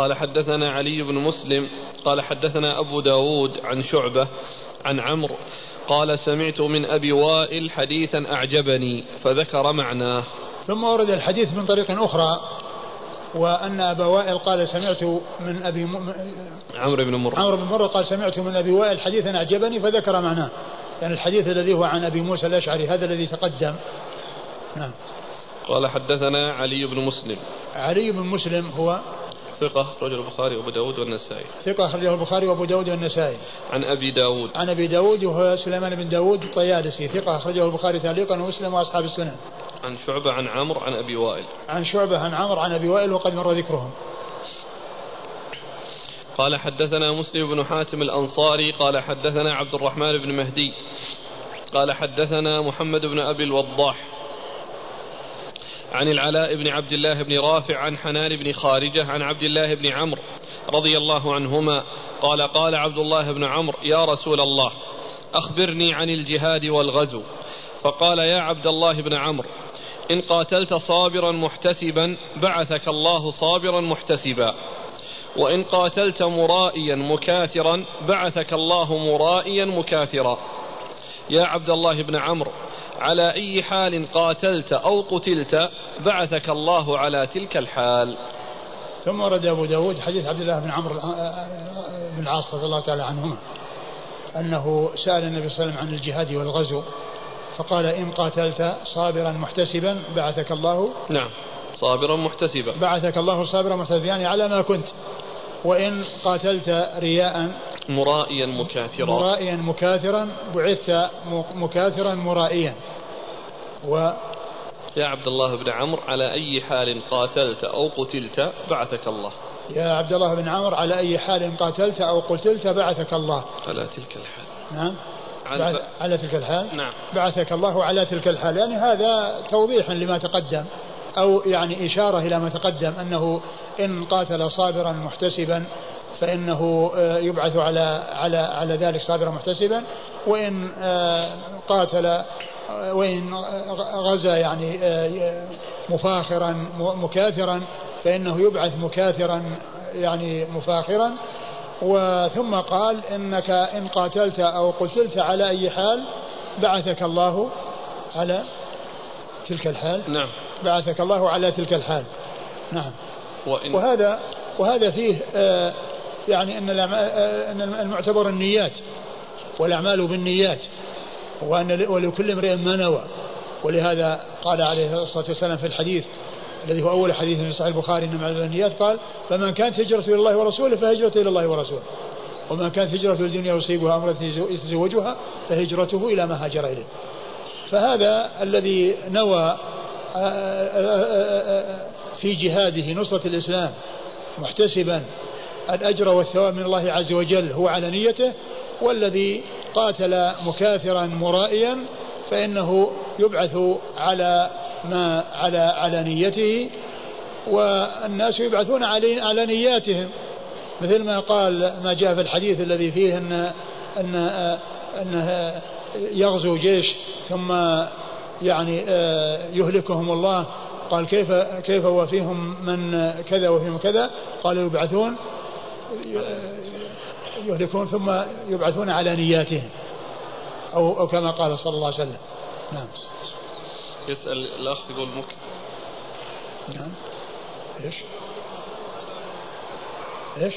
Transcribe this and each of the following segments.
قال حدثنا علي بن مسلم قال حدثنا أبو داود عن شعبة عن عمرو قال سمعت من أبي وائل حديثا أعجبني فذكر معناه. ثم ورد الحديث من طريق أخرى وأن أبا وائل قال سمعت من أبي م... عمرو بن مرة. عمرو بن مرة قال سمعت من أبي وائل حديثا أعجبني فذكر معناه. يعني الحديث الذي هو عن أبي موسى الأشعري هذا الذي تقدم. نعم. قال حدثنا علي بن مسلم. علي بن مسلم هو ثقة رجل البخاري وأبو داود والنسائي. ثقة أخرجه البخاري وأبو داود والنسائي. عن أبي داود. عن أبي داود وهو سليمان بن داود الطيالسي. ثقة أخرجه البخاري تعليقا ومسلم وأصحاب السنن. عن شعبة عن عمرو عن أبي وائل. عن شعبة عن عمرو عن أبي وائل وقد مر ذكرهم. قال حدثنا مسلم بن حاتم الأنصاري قال حدثنا عبد الرحمن بن مهدي. قال حدثنا محمد بن أبي الوضاح. عن العلاء بن عبد الله بن رافع عن حنان بن خارجة عن عبد الله بن عمرو رضي الله عنهما قال قال عبد الله بن عمرو يا رسول الله أخبرني عن الجهاد والغزو. فقال يا عبد الله بن عمرو إن قاتلت صابرا محتسبا بعثك الله صابرا محتسبا. وإن قاتلت مرائيا مكاثرا بعثك الله مرائيا مكاثرا. يا عبد الله بن عمرو على أي حال قاتلت أو قتلت بعثك الله على تلك الحال. ثم ورد أبو داود حديث عبد الله بن عمرو بن العاص رضي الله تعالى عنهما أنه سأل النبي صلى الله عليه وسلم عن الجهاد والغزو فقال إن قاتلت صابرا محتسبا بعثك الله نعم صابرا محتسبا. بعثك الله صابرا محتسبا يعني على ما كنت. وإن قاتلت رياء مرائيا مكاثرا. مرائيا مكاثرا بعثت مكاثرا مرائيا. و يا عبد الله بن عمرو على أي حال قاتلت أو قتلت بعثك الله؟ يا عبد الله بن عمرو على أي حال قاتلت أو قتلت بعثك الله؟ على تلك الحال. نعم. على, على تلك الحال؟ نعم. بعثك الله على تلك الحال. يعني هذا توضيح لما تقدم أو يعني إشارة إلى ما تقدم أنه إن قاتل صابرا محتسبا فإنه آه، يبعث على على على ذلك صابرا محتسبا وإن آه، قاتل آه، وإن غزا يعني مفاخرا مكاثرا فإنه يبعث مكاثرا يعني مفاخرا. وثم قال إنك إن قاتلت أو قتلت على أي حال بعثك الله على تلك الحال. نعم. بعثك الله على تلك الحال. نعم. وإن وهذا وهذا فيه آه يعني أن آه، أن المعتبر النيات والأعمال بالنيات وأن ولكل امرئ ما نوى. ولهذا قال عليه الصلاة والسلام في الحديث الذي هو أول حديث في صحيح البخاري إنما النيات قال فمن كانت هجرته إلى الله ورسوله فهجرته إلى الله ورسوله. ومن كانت هجرته الدنيا يصيبها امرا يتزوجها فهجرته إلى ما هاجر إليه. فهذا الذي نوى آه، في جهاده نصرة الإسلام محتسبا. الأجر والثواب من الله عز وجل هو على نيته والذي قاتل مكاثرا مرائيا فإنه يبعث على ما على على نيته والناس يبعثون على على نياتهم. مثل ما قال ما جاء في الحديث الذي فيه أن أن انه يغزو جيش ثم يعني آه، يهلكهم الله. قال كيف كيف وفيهم من كذا وفيهم كذا؟ قال يبعثون يهلكون ثم يبعثون على نياتهم. أو, أو كما قال صلى الله عليه وسلم. نعم. يسأل الأخ يقول مك نعم. إيش؟ إيش؟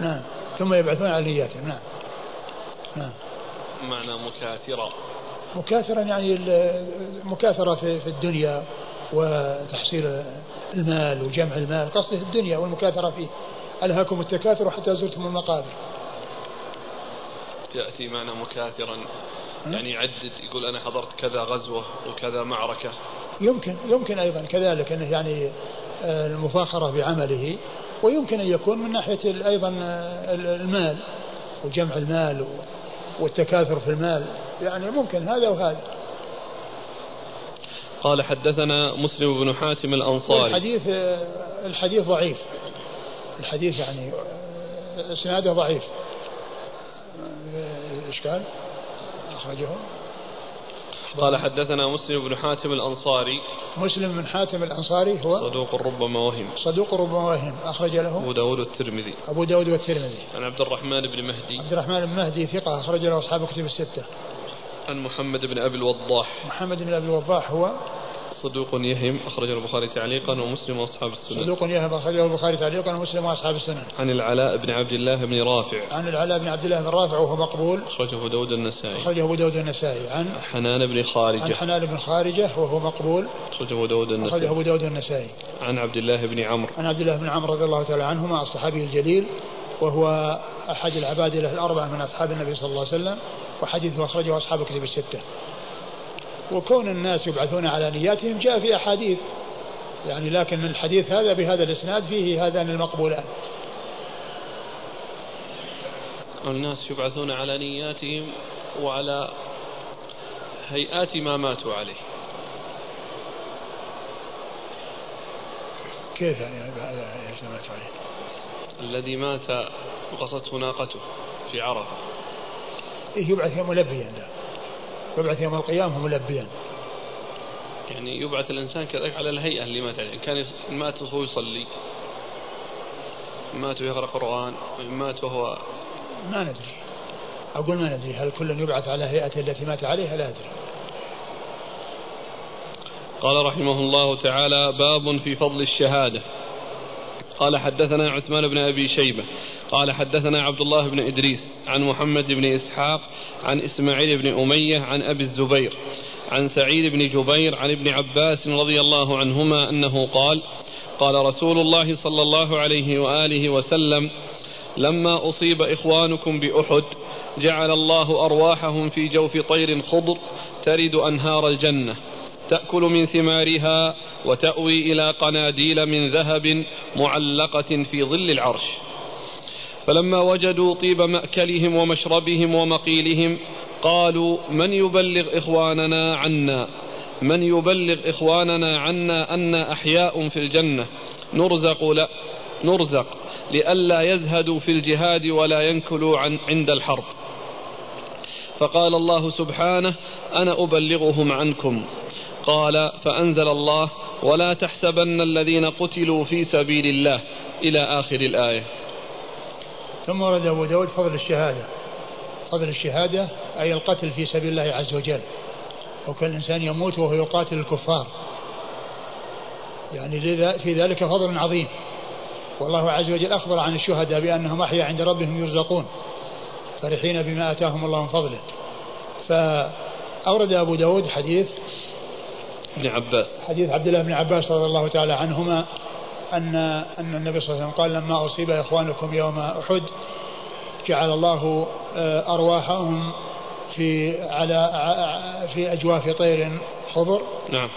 نعم. ثم يبعثون على نياتهم. نعم. نعم. معنى مكاثرة. مكاثرا يعني المكاثرة في, في الدنيا وتحصيل المال وجمع المال قصده الدنيا والمكاثرة فيه. ألهاكم التكاثر حتى زرتم المقابر. يأتي معنا مكاثرا يعني يعدد يقول أنا حضرت كذا غزوة وكذا معركة. يمكن يمكن أيضا كذلك أنه يعني آه، المفاخرة بعمله ويمكن أن يكون من ناحية أيضا آه، المال وجمع المال والتكاثر في المال. يعني ممكن هذا وهذا. قال حدثنا مسلم بن حاتم الأنصاري. الحديث الحديث ضعيف. الحديث يعني إسناده ضعيف. إيش قال؟ قال حدثنا مسلم بن حاتم الأنصاري. مسلم بن حاتم الأنصاري هو صدوق ربما وهم صدوق ربما وهم أخرج له أبو داود والترمذي. أبو داود والترمذي. عن عبد الرحمن بن مهدي. عبد الرحمن بن مهدي ثقة. أخرج له أصحاب كتب الستة. عن محمد بن أبي الوضاح. محمد بن أبي الوضاح هو صدوق يهم أخرجه البخاري تعليقا ومسلم وأصحاب السنن. صدوق يهم أخرجه البخاري تعليقا ومسلم وأصحاب السنن. عن العلاء بن عبد الله بن رافع. عن العلاء بن عبد الله بن رافع وهو مقبول. أخرجه أبو داود النسائي. أخرجه أبو داود النسائي. عن حنان بن خارجة. عن حنان بن خارجة وهو مقبول. أخرجه أبو داود أخرجه النسائي. أبو داود النسائي. عن عبد الله بن عمرو. عن عبد الله بن عمرو رضي الله تعالى عنهما الصحابي الجليل وهو أحد العبادلة الأربعة من أصحاب النبي صلى الله عليه وسلم وحديثه أخرجه أصحاب كتب الستة. وكون الناس يبعثون على نياتهم جاء في أحاديث. يعني لكن الحديث هذا بهذا الإسناد فيه هذان المقبولان. الناس يبعثون على نياتهم وعلى هيئات ما ماتوا عليه. كيف يعني إيش ما عليه؟ الذي مات وقصته ناقته في عرفة. إيه يبعث يوم ملبيا لا يبعث يوم القيامة ملبيا. يعني يبعث الإنسان كذلك على الهيئة اللي مات عليها إن كان مات وهو يصلي. مات ويقرأ قرآن. مات وهو ما ندري. أقول ما ندري. هل كل يبعث على هيئته التي مات عليها؟ لا أدري. قال رحمه الله تعالى باب في فضل الشهادة. قال حدثنا عثمان بن أبي شيبة قال حدثنا عبد الله بن إدريس عن محمد بن إسحاق عن إسماعيل بن أمية عن أبي الزبير عن سعيد بن جبير عن ابن عباس رضي الله عنهما أنه قال قال رسول الله صلى الله عليه وآله وسلم لما أصيب إخوانكم بأحد جعل الله أرواحهم في جوف طير خضر ترد أنهار الجنة تأكل من ثمارها وتأوي إلى قناديل من ذهب معلقة في ظل العرش. فلما وجدوا طيب مأكلهم ومشربهم ومقيلهم قالوا من يبلغ إخواننا عنا؟ من يبلغ إخواننا عنا أن أحياء في الجنة؟ نرزق لا نرزق لئلا يزهدوا في الجهاد ولا ينكلوا عن عند الحرب. فقال الله سبحانه أنا أبلغهم عنكم. قال فأنزل الله ولا تحسبن الذين قتلوا في سبيل الله إلى آخر الآية. ثم ورد أبو داود فضل الشهادة. فضل الشهادة أي القتل في سبيل الله عز وجل. وكل إنسان يموت وهو يقاتل الكفار. يعني في ذلك فضل عظيم. والله عز وجل أخبر عن الشهداء بأنهم أحيا عند ربهم يرزقون. فرحين بما آتاهم الله من فضله. فأورد أبو داود حديث ابن عباس. حديث عبد الله بن عباس رضي الله تعالى عنهما أن أن النبي صلى الله عليه وسلم قال لما أصيب إخوانكم يوم أحد جعل الله آه، أرواحهم في على في أجواف طير خضر نعم.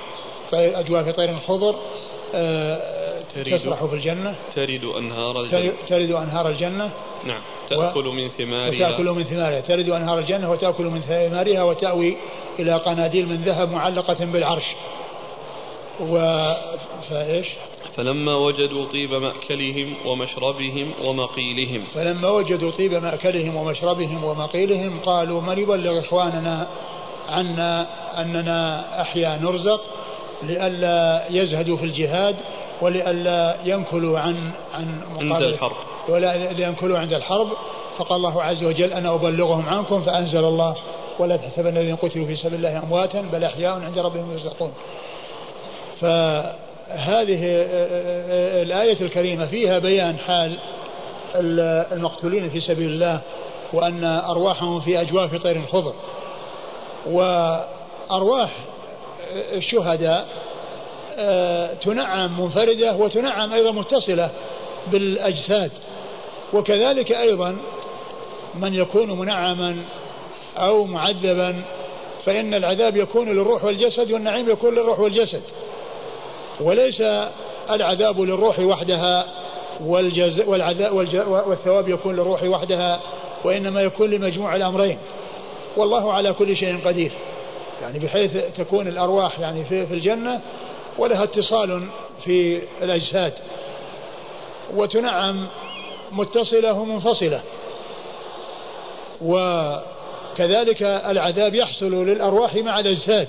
طير أجواف طير خضر آه، تسرح في الجنة. ترد أنهار الجنة. ترد أنهار الجنة. نعم. تأكل من ثمارها. وتأكل من ثمارها. ترد أنهار الجنة وتأكل من ثمارها وتأوي إلى قناديل من ذهب معلقة بالعرش. و فإيش؟ فلما وجدوا طيب مأكلهم ومشربهم ومقيلهم. فلما وجدوا طيب مأكلهم ومشربهم ومقيلهم قالوا من يبلغ إخواننا عنا أننا أحيا نرزق؟ لئلا يزهدوا في الجهاد ولئلا ينكلوا عن عن عند الحرب. ولا ينكلوا عند الحرب. فقال الله عز وجل أنا أبلغهم عنكم فأنزل الله ولا تحسبن الذين قتلوا في سبيل الله أمواتا بل أحياء عند ربهم يرزقون. فهذه الآية الكريمة فيها بيان حال المقتولين في سبيل الله وأن أرواحهم في أجواف طير خضر. وأرواح الشهداء تنعم منفردة وتنعم أيضا متصلة بالأجساد. وكذلك أيضا من يكون منعما أو معذبا فإن العذاب يكون للروح والجسد والنعيم يكون للروح والجسد. وليس العذاب للروح وحدها والجزاء والعذاب والثواب يكون للروح وحدها وإنما يكون لمجموع الأمرين. والله على كل شيء قدير. يعني بحيث تكون الأرواح يعني في, في الجنة ولها اتصال في الأجساد. وتنعم متصلة ومنفصلة. و كذلك العذاب يحصل للأرواح مع الأجساد.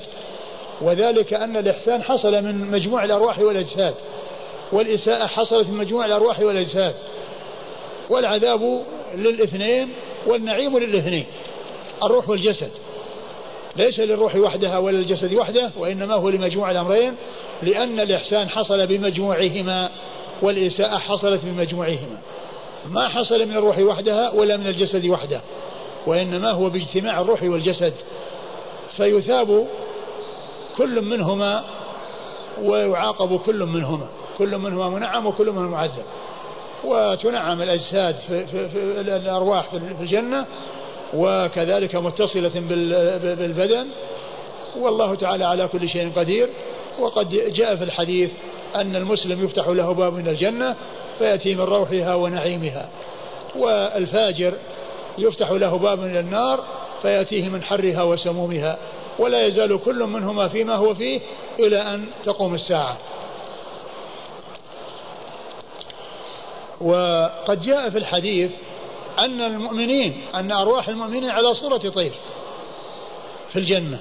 وذلك أن الإحسان حصل من مجموع الأرواح والأجساد. والإساءة حصلت من مجموع الأرواح والأجساد. والعذاب للإثنين والنعيم للإثنين. الروح والجسد. ليس للروح وحدها ولا للجسد وحده وإنما هو لمجموع الأمرين لأن الإحسان حصل بمجموعهما والإساءة حصلت بمجموعهما. ما حصل من الروح وحدها ولا من الجسد وحده وإنما هو باجتماع الروح والجسد. فيثاب كل منهما ويعاقب كل منهما كل منهما منعم وكل منهما معذب. وتنعم الأجساد في, في, في الأرواح في الجنة وكذلك متصلة بالبدن. والله تعالى على كل شيء قدير. وقد جاء في الحديث أن المسلم يفتح له باب من الجنة فيأتي من روحها ونعيمها. والفاجر يفتح له باب من النار فيأتيه من حرها وسمومها. ولا يزال كل منهما فيما هو فيه إلى أن تقوم الساعة. وقد جاء في الحديث أن المؤمنين أن أرواح المؤمنين على صورة طير في الجنة.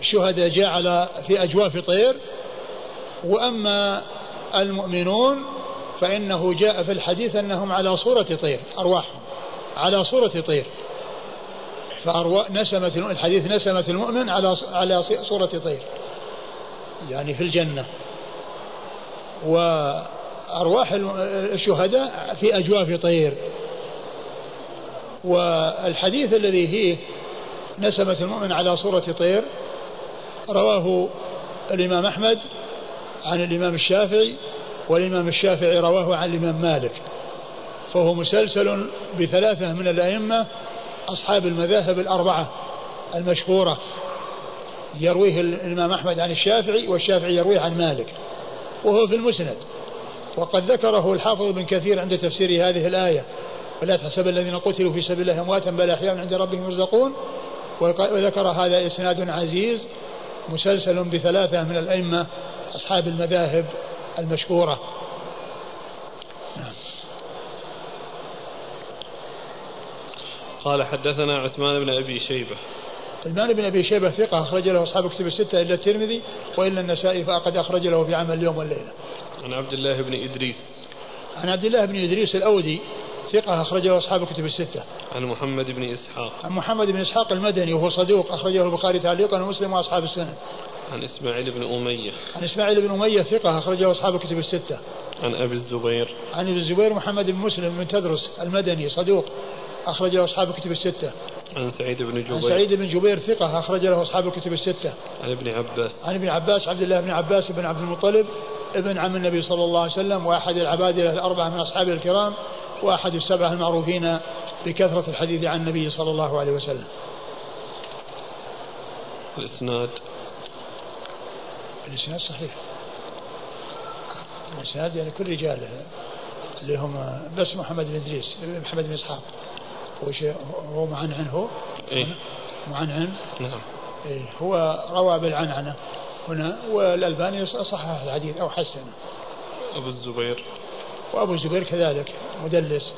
الشهداء جاء على في أجواف طير. وأما المؤمنون فإنه جاء في الحديث أنهم على صورة طير أرواحهم على صورة طير. فأرواح نسمة الحديث نسمة المؤمن على على صورة طير يعني في الجنة. وأرواح الشهداء في أجواف طير. والحديث الذي فيه نسمة المؤمن على صورة طير رواه الإمام أحمد عن الإمام الشافعي والإمام الشافعي رواه عن الإمام مالك. فهو مسلسل بثلاثة من الأئمة أصحاب المذاهب الأربعة المشهورة. يرويه الإمام أحمد عن الشافعي والشافعي يرويه عن مالك. وهو في المسند. وقد ذكره الحافظ بن كثير عند تفسير هذه الآية. ولا تحسب الذين قتلوا في سبيل الله أمواتا بل أحياء عند ربهم يرزقون. وذكر هذا إسناد عزيز مسلسل بثلاثة من الأئمة أصحاب المذاهب المشهورة. قال حدثنا عثمان بن أبي شيبة. عثمان بن أبي شيبة ثقة أخرج له أصحاب كتب الستة إلا الترمذي وإلا النسائي فقد أخرج له في عمل اليوم والليلة عن عبد الله بن إدريس عن عبد الله بن إدريس الأودي ثقة أخرجه أصحاب كتب الستة. عن محمد بن إسحاق. عن محمد بن إسحاق المدني وهو صدوق أخرجه البخاري تعليقا ومسلم وأصحاب السنن. عن إسماعيل بن أمية. عن إسماعيل بن أمية ثقة أخرجه أصحاب كتب الستة. عن أبي الزبير. عن أبي الزبير محمد بن مسلم بن تدرس المدني صدوق أخرج له أصحاب الكتب الستة. عن سعيد بن جبير. عن سعيد بن جبير ثقة أخرج له أصحاب الكتب الستة. عن ابن عباس. عن ابن عباس عبد الله بن عباس بن عبد المطلب ابن عم النبي صلى الله عليه وسلم وأحد العبادلة الأربعة من أصحابه الكرام وأحد السبعة المعروفين بكثرة الحديث عن النبي صلى الله عليه وسلم الإسناد الإسناد صحيح الإسناد يعني كل رجاله اللي هم بس محمد بن إدريس محمد بن إسحاق هو شيء هو معنعن هو؟ إيه؟ معنعن نعم. إيه. هو روى بالعنعنة هنا والألباني صحح الحديث أو حسنه أبو الزبير. وأبو الزبير كذلك مدلس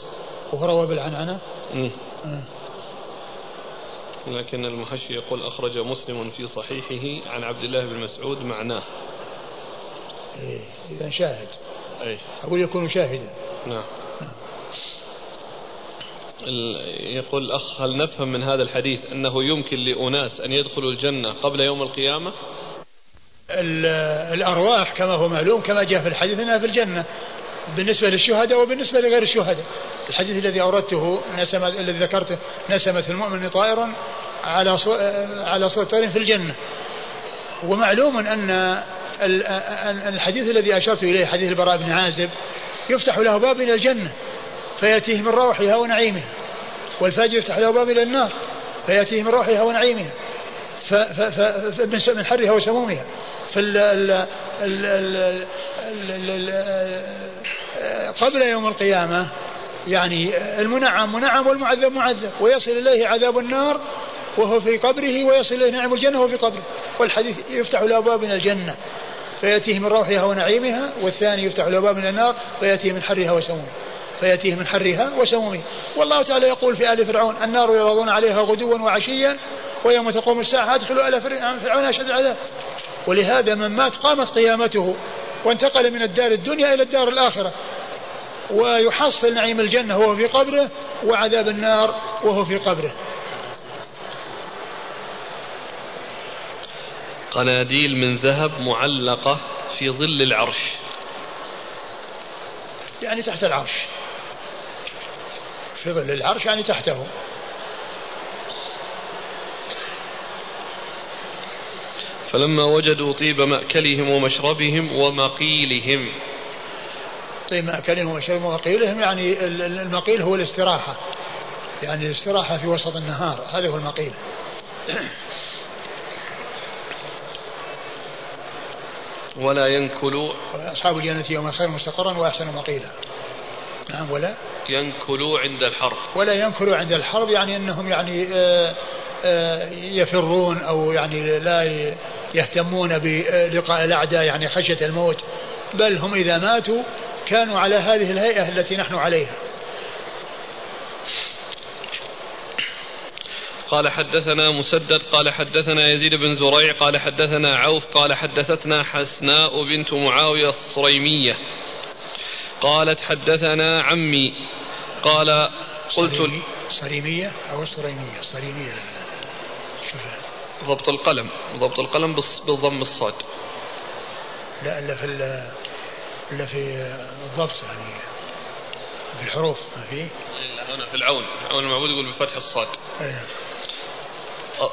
وروى بالعنعنة. لكن المحشي يقول أخرج مسلم في صحيحه عن عبد الله بن مسعود معناه. إيه. إذا شاهد. أي أقول يكون شاهدا. نعم. يقول الأخ هل نفهم من هذا الحديث أنه يمكن لأناس أن يدخلوا الجنة قبل يوم القيامة؟ الأرواح كما هو معلوم كما جاء في الحديث أنها في الجنة بالنسبة للشهداء وبالنسبة لغير الشهداء. الحديث الذي أوردته نسم الذي ذكرته نسمت المؤمن طائرا على على صوت طير في الجنة. ومعلوم أن الحديث الذي أشرت إليه حديث البراء بن عازب يفتح له باب إلى الجنة. فيأتيه من روحها ونعيمها والفاجر يفتح له باب إلى النار فيأتيه من روحها ونعيمها من حرها وسمومها. قبل يوم القيامة يعني المنعم منعم والمعذب معذب ويصل إليه عذاب النار وهو في قبره ويصل إليه نعم الجنة وهو في قبره. والحديث يفتح له أبواب من الجنة. فيأتيه من روحها ونعيمها والثاني يفتح له باب من النار ويأتيه من حرها وسمومها. فيأتيه من حرها وسمومها والله تعالى يقول في آل فرعون النار يعرضون عليها غدوا وعشيا ويوم تقوم الساعة أدخلوا آل فرعون أشد العذاب. ولهذا من مات قامت قيامته وانتقل من الدار الدنيا إلى الدار الآخرة. ويحصل نعيم الجنة وهو في قبره وعذاب النار وهو في قبره. قناديل من ذهب معلقة في ظل العرش. يعني تحت العرش. في ظل العرش يعني تحته. فلما وجدوا طيب مأكلهم ومشربهم ومقيلهم. طيب مأكلهم ومشربهم ومقيلهم يعني المقيل هو الاستراحة. يعني الاستراحة في وسط النهار هذا هو المقيل. ولا ينكل أصحاب الجنة يوم خير مستقرا وأحسن مقيلا. نعم ولا؟ ينكلوا عند الحرب. ولا ينكلوا عند الحرب يعني أنهم يعني آه، آه، يفرون أو يعني لا يهتمون بلقاء الأعداء يعني خشية الموت. بل هم إذا ماتوا كانوا على هذه الهيئة التي نحن عليها. قال حدثنا مسدد قال حدثنا يزيد بن زريع قال حدثنا عوف قال حدثتنا حسناء بنت معاوية الصريمية. قالت حدثنا عمي. قال قلت صريمية أو الصريمية الصريمية ضبط القلم. ضبط القلم بضم الصاد. لا إلا في إلا في الضبط يعني في الحروف ما في؟ هنا في العون. عون المعبود يقول بفتح الصاد. أيه.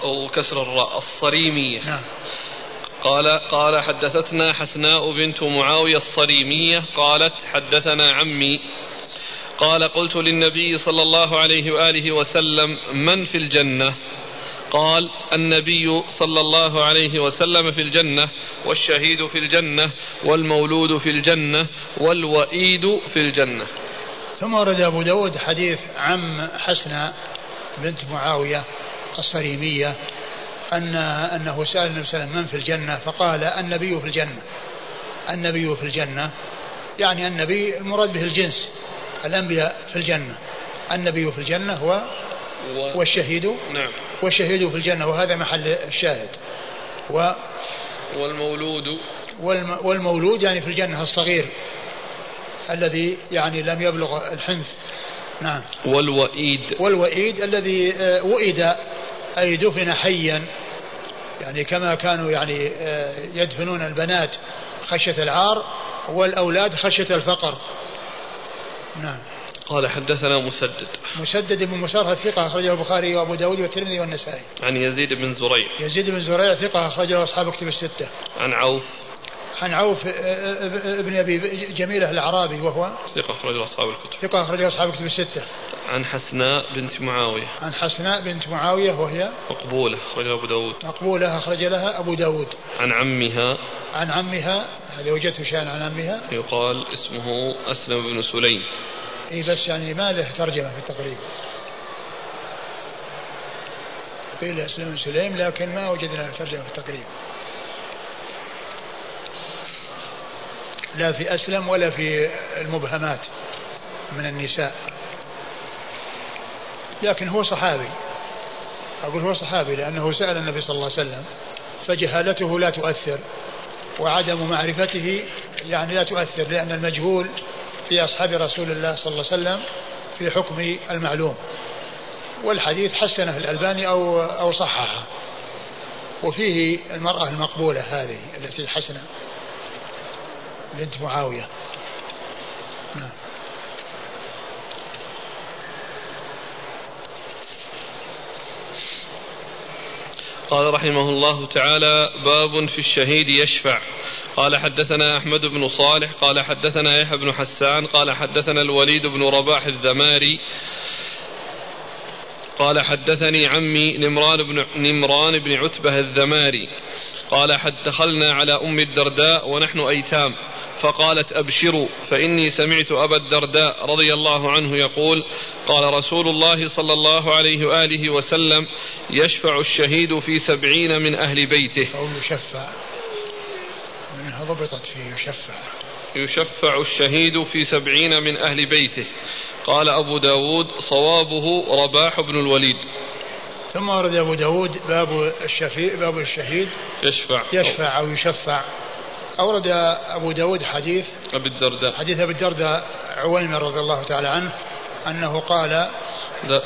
وكسر الراء. الصريمية. نعم. قال قال حدثتنا حسناء بنت معاوية الصريمية قالت حدثنا عمي. قال قلت للنبي صلى الله عليه وآله وسلم من في الجنة؟ قال النبي صلى الله عليه وسلم في الجنة والشهيد في الجنة والمولود في الجنة والوئيد في الجنة. ثم ورد أبو داود حديث عم حسنة بنت معاوية الصريمية أن أنه سأل النبي صلى الله عليه وسلم من في الجنة فقال النبي في الجنة. النبي في الجنة. يعني النبي المراد به الجنس الأنبياء في الجنة. النبي في الجنة هو والشهيد. نعم. والشهيد في الجنة وهذا محل الشاهد. و والمولود. والم والمولود يعني في الجنة الصغير الذي يعني لم يبلغ الحنث. نعم. والوئيد. والوئيد الذي آه، وئد أي دفن حيا. يعني كما كانوا يعني آه، يدفنون البنات خشية العار والأولاد خشية الفقر. نعم. قال حدثنا مسدد. مسدد بن مسرهد ثقة أخرجه البخاري وأبو داود والترمذي والنسائي. عن يزيد بن زريع. يزيد بن زريع ثقة أخرجه أصحاب كتب الستة. عن عوف عن عوف آه، آه، ابن أبي جميلة الأعرابي وهو ثقة اخرجه أصحاب الكتب. ثقة اخرجه أصحاب الكتب الستة. عن حسناء بنت معاوية. عن حسناء بنت معاوية وهي؟ مقبولة أخرجها أبو داود. مقبولة أخرج لها أبو داود. عن عمها. عن عمها هذا وجدته شان عن عمها. يقال اسمه أسلم بن سليم. إي بس يعني ما له ترجمة في التقريب؟ قيل أسلم بن سليم لكن ما وجدنا ترجمة في التقريب. لا في أسلم ولا في المبهمات من النساء. لكن هو صحابي. أقول هو صحابي لأنه سأل النبي صلى الله عليه وسلم فجهالته لا تؤثر وعدم معرفته يعني لا تؤثر لأن المجهول في أصحاب رسول الله صلى الله عليه وسلم في حكم المعلوم. والحديث حسنه الألباني أو أو صححه. وفيه المرأة المقبولة هذه التي حسنه. بنت معاوية. نعم. قال رحمه الله تعالى باب في الشهيد يشفع. قال حدثنا أحمد بن صالح قال حدثنا يحيى بن حسان قال حدثنا الوليد بن رباح الذماري. قال حدثني عمي نمران بن نمران بن عتبة الذماري. قال حد دخلنا على أم الدرداء ونحن أيتام. فقالت أبشروا فإني سمعت أبا الدرداء رضي الله عنه يقول قال رسول الله صلى الله عليه وآله وسلم يشفع الشهيد في سبعين من أهل بيته. أو يشفع. منها ضبطت في يشفع. يشفع الشهيد في سبعين من أهل بيته. قال أبو داود صوابه رباح بن الوليد. ثم ورد أبو داود باب الشفيع باب الشهيد يشفع. يشفع أو يشفع. أورد أبو داود حديث أبي الدرداء. حديث أبي الدرداء عويمر رضي الله تعالى عنه أنه قال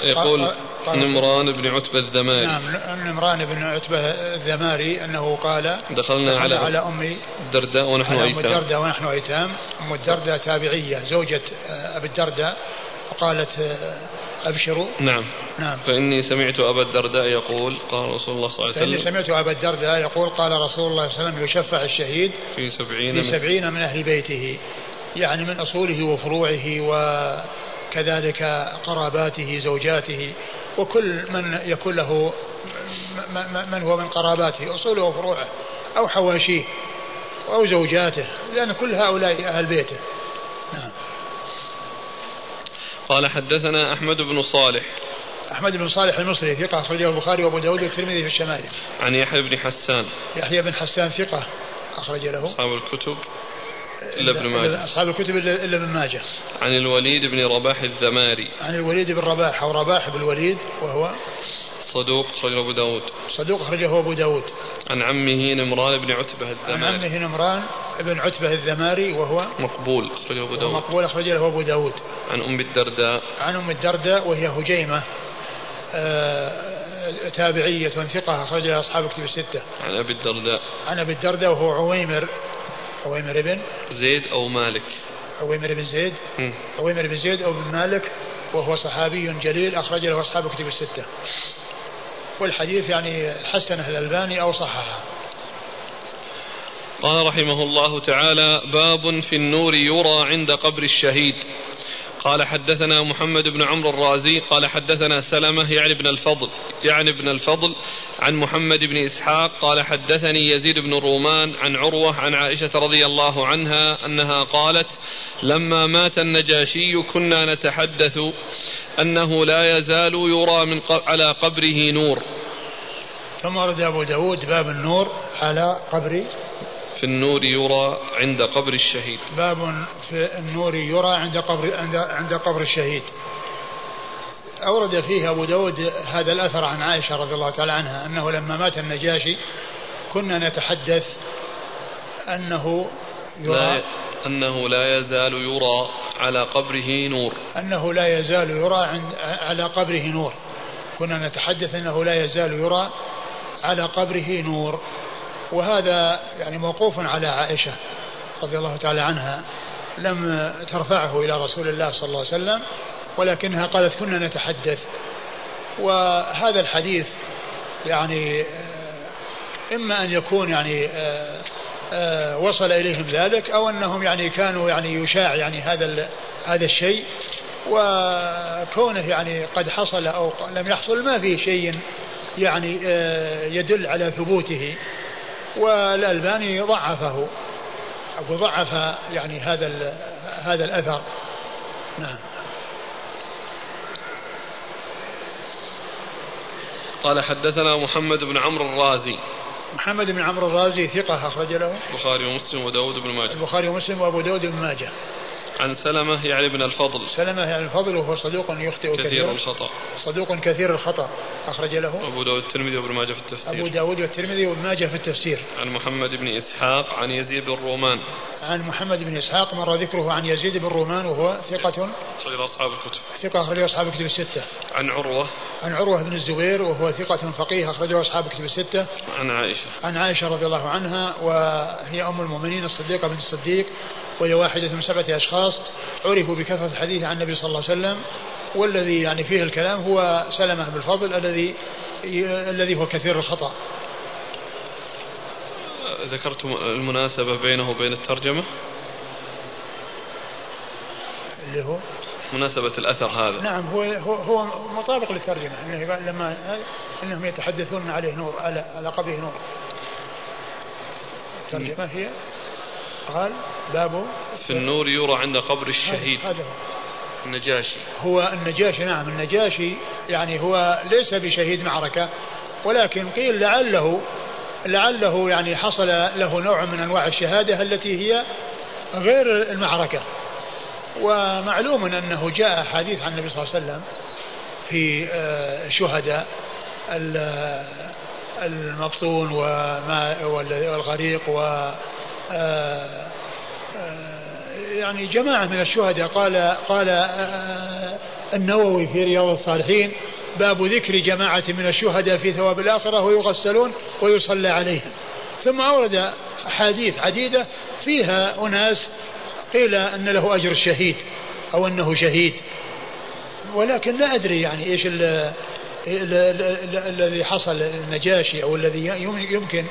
يقول قال نمران بن عتبة الذماري. نعم نمران بن عتبة الذماري أنه قال دخلنا على على أمي الدرداء ونحن أيتام أم الدرداء ونحن أيتام أم الدرداء تابعية زوجة أبي الدرداء فقالت أبشروا. نعم. نعم. فإني سمعت أبا الدرداء يقول قال رسول الله صلى الله عليه وسلم فإني سمعت أبا الدرداء يقول قال رسول الله صلى الله عليه وسلم يشفع الشهيد في سبعين في سبعين من أهل بيته يعني من أصوله وفروعه وكذلك قراباته زوجاته وكل من يكون له من هو من قراباته أصوله وفروعه أو حواشيه أو زوجاته لأن كل هؤلاء أهل بيته. نعم. قال حدثنا أحمد بن صالح. أحمد بن صالح المصري ثقة أخرجه البخاري وأبو داود والترمذي في الشمائل. عن يحيى بن حسان. يحيى بن حسان ثقة أخرج له. أصحاب الكتب إلا ابن ماجه. أصحاب الكتب إلا ابن ماجه. عن الوليد بن رباح الذماري. عن الوليد بن رباح أو رباح بن الوليد وهو صدوق أخرجه أبو داود صدوق أخرجه أبو داود عن عمه نمران بن عتبة الذماري عن عمه نمران بن عتبة الذماري وهو مقبول أخرجه أبو داود مقبول أخرجه أبو داود عن أم الدرداء عن أم الدرداء وهي هجيمة آه تابعية ثقة أخرج لها أصحاب كتب الستة. عن أبي الدرداء. عن أبي الدرداء وهو عويمر عويمر بن زيد أو مالك. عويمر بن زيد. م. عويمر بن زيد أو بن مالك وهو صحابي جليل أخرج له أصحاب كتب الستة. والحديث يعني حسنه الألباني أو صححه. قال رحمه الله تعالى باب في النور يرى عند قبر الشهيد قال حدثنا محمد بن عمرو الرازي قال حدثنا سلمة يعني ابن الفضل يعني ابن الفضل عن محمد بن إسحاق قال حدثني يزيد بن رومان عن عروة عن عائشة رضي الله عنها أنها قالت لما مات النجاشي كنا نتحدث أنه لا يزال يرى من على قبره نور. ثم ورد أبو داود باب النور على قبر. في النور يرى عند قبر الشهيد. باب في النور يرى عند قبر عند عند قبر الشهيد. أورد فيه أبو داود هذا الأثر عن عائشة رضي الله تعالى عنها أنه لما مات النجاشي كنا نتحدث أنه يرى أنه لا يزال يرى على قبره نور. أنه لا يزال يرى عند على قبره نور. كنا نتحدث أنه لا يزال يرى على قبره نور. وهذا يعني موقوف على عائشة رضي الله تعالى عنها لم ترفعه إلى رسول الله صلى الله عليه وسلم ولكنها قالت كنا نتحدث. وهذا الحديث يعني إما أن يكون يعني آه، وصل إليهم ذلك أو أنهم يعني كانوا يعني يشاع يعني هذا هذا الشيء وكونه يعني قد حصل أو لم يحصل ما في شيء يعني يدل على ثبوته. والألباني ضعفه أقول ضعف يعني هذا هذا الأثر. نعم. قال حدثنا محمد بن عمرو الرازي. محمد بن عمرو الرازي ثقة أخرج له. البخاري ومسلم وداود بن ماجه. البخاري ومسلم وأبو داود بن ماجه. عن سلمة يعني بن الفضل. سلمة يعني الفضل وهو صدوق يخطئ كثير, كثير. الخطأ. صدوق كثير الخطأ أخرج له. أبو داود الترمذي وابن ماجه في التفسير. أبو داود والترمذي وابن ماجه في التفسير. عن محمد بن إسحاق عن يزيد بن رومان. عن محمد بن إسحاق مر ذكره عن يزيد بن رومان وهو ثقة. أخرج أصحاب الكتب. ثقة أخرج أصحاب الكتب الستة. عن عروة. عن عروة بن الزبير وهو ثقة فقيه أخرجه أصحاب الكتب الستة. عن عائشة. عن عائشة رضي الله عنها وهي أم المؤمنين الصديقة بنت الصديق. وهي واحدة من سبعة أشخاص عرفوا بكثرة الحديث عن النبي صلى الله عليه وسلم والذي يعني فيه الكلام هو سلمة بالفضل الذي الذي هو كثير الخطأ. ذكرت المناسبة بينه وبين الترجمة؟ اللي هو؟ مناسبة الأثر هذا. نعم هو هو, هو مطابق للترجمة إنه لما إنهم يتحدثون عليه نور على على قبره نور. الترجمة هي؟ قال باب في النور يرى عند قبر الشهيد. هذا هو النجاشي. هو النجاشي نعم النجاشي يعني هو ليس بشهيد معركة ولكن قيل لعله لعله يعني حصل له نوع من أنواع الشهادة التي هي غير المعركة. ومعلوم أنه جاء حديث عن النبي صلى الله عليه وسلم في آه، شهداء المبطون وما والغريق و يعني جماعة من الشهداء قال قال النووي في رياض الصالحين باب ذكر جماعة من الشهداء في ثواب الآخرة ويغسلون ويصلى عليهم. ثم أورد أحاديث عديدة فيها أناس قيل أن له أجر الشهيد أو أنه شهيد. ولكن لا أدري يعني إيش الذي حصل النجاشي أو الذي يمكن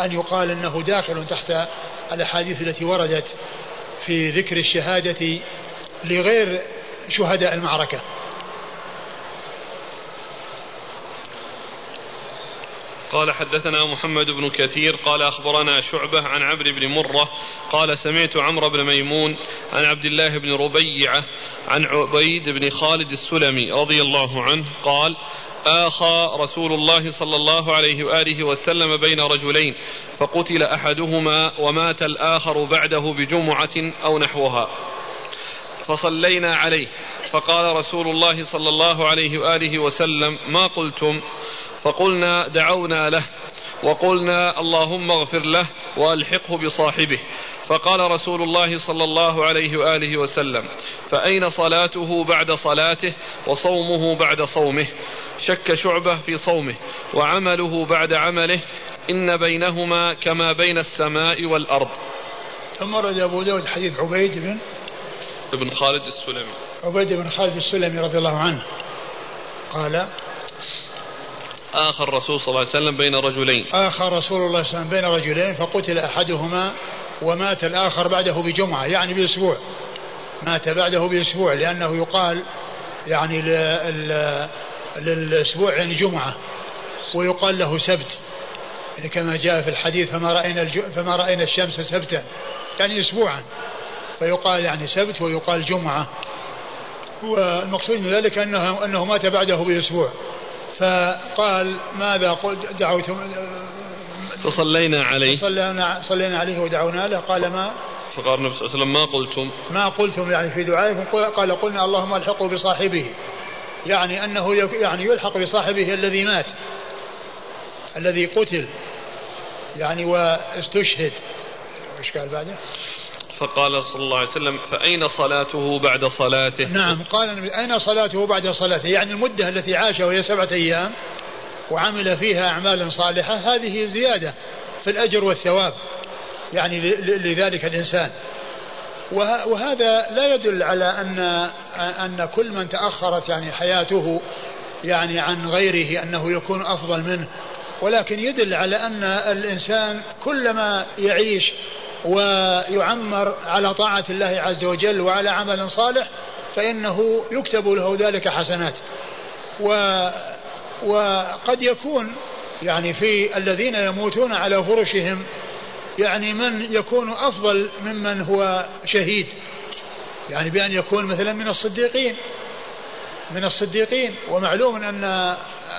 أن يقال أنه داخل تحت الأحاديث التي وردت في ذكر الشهادة لغير شهداء المعركة. قال حدثنا محمد بن كثير قال أخبرنا شعبة عن عمرو بن مرة قال سمعت عمرو بن ميمون عن عبد الله بن ربيعة عن عبيد بن خالد السلمي رضي الله عنه قال آخى رسول الله صلى الله عليه وآله وسلم بين رجلين فقتل أحدهما ومات الآخر بعده بجمعة أو نحوها. فصلينا عليه فقال رسول الله صلى الله عليه وآله وسلم ما قلتم؟ فقلنا دعونا له. وقلنا اللهم اغفر له وألحقه بصاحبه. فقال رسول الله صلى الله عليه وآله وسلم فأين صلاته بعد صلاته وصومه بعد صومه؟ شك شعبة في صومه وعمله بعد عمله إن بينهما كما بين السماء والأرض. ثم رد أبو داود حديث عبيد بن ابن خالد السلمي. عبيد بن خالد السلمي رضي الله عنه. قال آخى الرسول صلى الله عليه وسلم بين رجلين. آخى رسول الله صلى الله عليه وسلم بين رجلين فقتل أحدهما ومات الآخر بعده بجمعة يعني بأسبوع. مات بعده بأسبوع لأنه يقال يعني للأسبوع يعني جمعة ويقال له سبت. يعني كما جاء في الحديث فما رأينا فما رأينا الشمس سبتا يعني أسبوعا. فيقال يعني سبت ويقال جمعة. والمقصود من ذلك أنه أنه مات بعده بأسبوع. فقال ماذا قلت دعوتم فصلينا عليه. صلينا صلينا عليه ودعونا له. قال ما فقال النبي صلى الله عليه وسلم ما قلتم؟ ما قلتم يعني في دعائكم قال قلنا اللهم الحقه بصاحبه. يعني أنه يعني يلحق بصاحبه الذي مات. الذي قتل. يعني واستشهد. إيش قال بعده؟ فقال صلى الله عليه وسلم فأين صلاته بعد صلاته؟ نعم قال أين صلاته بعد صلاته؟ يعني المدة التي عاشها وهي سبعة أيام وعمل فيها أعمال صالحة هذه زيادة في الأجر والثواب يعني لذلك الإنسان. وهذا لا يدل على أن أن كل من تأخرت يعني حياته يعني عن غيره أنه يكون أفضل منه ولكن يدل على أن الإنسان كلما يعيش ويعمر على طاعة الله عز وجل وعلى عمل صالح فإنه يكتب له ذلك حسنات. وقد يكون يعني في الذين يموتون على فرشهم يعني من يكون أفضل ممن هو شهيد. يعني بأن يكون مثلا من الصديقين من الصديقين. ومعلوم أن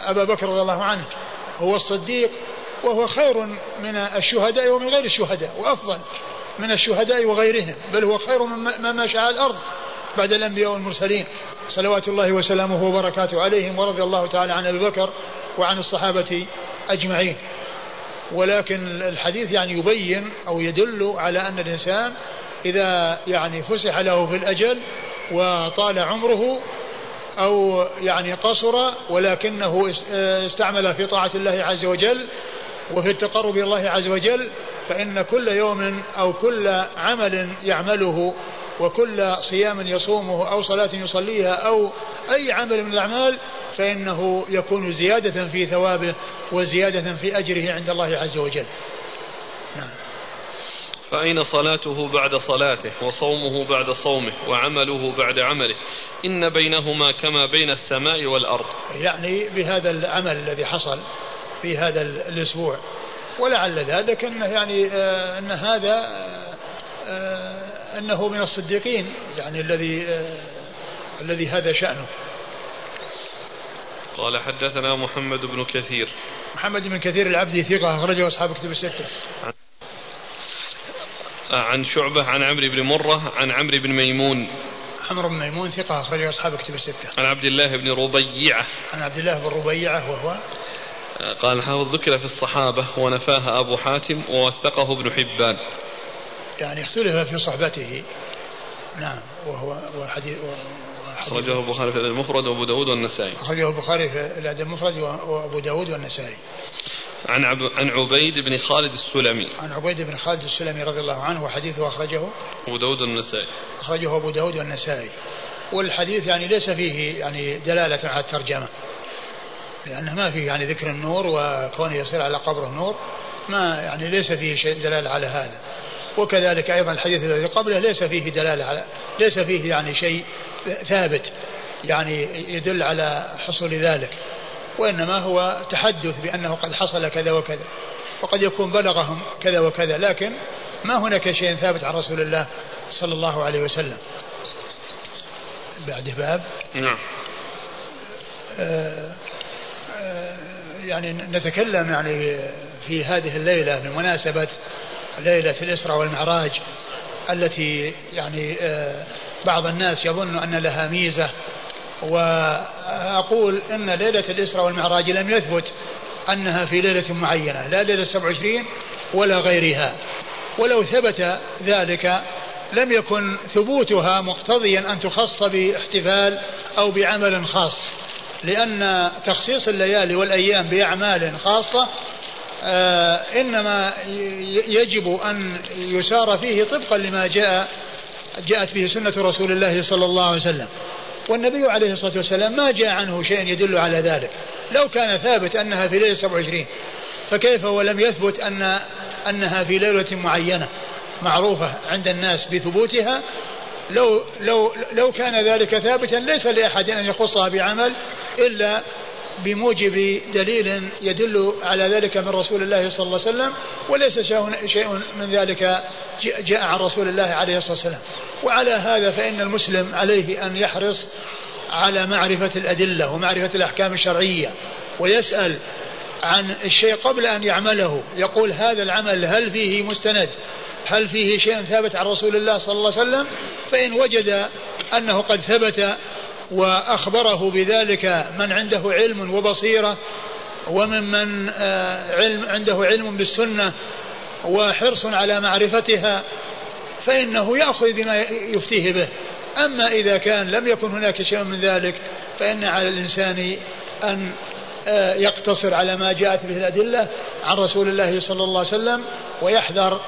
أبا بكر رضي الله عنه هو الصديق وهو خير من الشهداء ومن غير الشهداء وأفضل من الشهداء وغيرهم بل هو خير من ما شاء الأرض بعد الأنبياء والمرسلين. صلوات الله وسلامه وبركاته عليهم ورضي الله تعالى عن أبي بكر وعن الصحابة أجمعين. ولكن الحديث يعني يبين أو يدل على أن الإنسان إذا يعني فسح له في الأجل وطال عمره أو يعني قصر ولكنه استعمل في طاعة الله عز وجل وفي التقرب إلى الله عز وجل فإن كل يوم أو كل عمل يعمله وكل صيام يصومه أو صلاة يصليها أو أي عمل من الأعمال فإنه يكون زيادة في ثوابه وزيادة في أجره عند الله عز وجل. نعم. فأين صلاته بعد صلاته وصومه بعد صومه وعمله بعد عمله؟ إن بينهما كما بين السماء والأرض. يعني بهذا العمل الذي حصل في هذا الأسبوع. ولعل ذلك أنه يعني آه أن هذا آه, آه، أنه من الصديقين يعني الذي آه الذي هذا شأنه قال حدثنا محمد بن كثير محمد بن كثير العبدي ثقة أخرجه أصحاب كتب الستة عن شعبة عن عمرو بن مرة عن عمرو بن ميمون عمرو بن ميمون ثقة أخرجه أصحاب كتب الستة. عن عبد الله بن ربيعة. عن عبد الله بن ربيعة وهو قال الحافظ ذكر في الصحابة ونفاها أبو حاتم ووثقه ابن حبان. يعني اختلف في صحبته. نعم وهو وحديث. أخرجه البخاري في المفرد وأبو داود والنسائي. أخرجه البخاري في الأدب المفرد وأبو داود والنسائي. عن عب... عن عبيد بن خالد السلمي. عن عبيد بن خالد السلمي رضي الله عنه وحديثه أخرجه. أبو داود والنسائي. أخرجه أبو داود والنسائي. والحديث يعني ليس فيه يعني دلالة على الترجمة. لأنه ما فيه يعني ذكر النور وكونه يصير على قبره نور. ما يعني ليس فيه شيء دلالة على هذا. وكذلك أيضا الحديث الذي قبله ليس فيه دلالة على ليس فيه يعني شيء ثابت يعني يدل على حصول ذلك وإنما هو تحدث بأنه قد حصل كذا وكذا وقد يكون بلغهم كذا وكذا لكن ما هناك شيء ثابت عن رسول الله صلى الله عليه وسلم. بعد باب. نعم. آه آه يعني نتكلم يعني في هذه الليلة بمناسبة ليلة الإسراء والمعراج التي يعني آه بعض الناس يظن أن لها ميزة. وأقول أن ليلة الإسراء والمعراج لم يثبت أنها في ليلة معينة لا ليلة 27 ولا غيرها. ولو ثبت ذلك لم يكن ثبوتها مقتضيا أن تخص باحتفال أو بعمل خاص لأن تخصيص الليالي والأيام بأعمال خاصة إنما يجب أن يسار فيه طبقا لما جاء جاءت به سنة رسول الله صلى الله عليه وسلم. والنبي عليه الصلاة والسلام ما جاء عنه شيء يدل على ذلك. لو كان ثابت أنها في ليلة 27 فكيف ولم يثبت أن أنها في ليلة معينة معروفة عند الناس بثبوتها؟ لو لو لو كان ذلك ثابتا ليس لأحد أن يخصها بعمل إلا بموجب دليل يدل على ذلك من رسول الله صلى الله عليه وسلم وليس شيء من ذلك جاء عن رسول الله عليه الصلاة والسلام. وعلى هذا فإن المسلم عليه أن يحرص على معرفة الأدلة ومعرفة الأحكام الشرعية ويسأل عن الشيء قبل أن يعمله يقول هذا العمل هل فيه مستند؟ هل فيه شيء ثابت عن رسول الله صلى الله عليه وسلم؟ فإن وجد أنه قد ثبت وأخبره بذلك من عنده علم وبصيرة وممن آه، علم عنده علم بالسنة وحرص على معرفتها فإنه يأخذ بما يفتيه به. أما إذا كان لم يكن هناك شيء من ذلك فإن على الإنسان أن آه، يقتصر على ما جاءت به الأدلة عن رسول الله صلى الله عليه وسلم ويحذر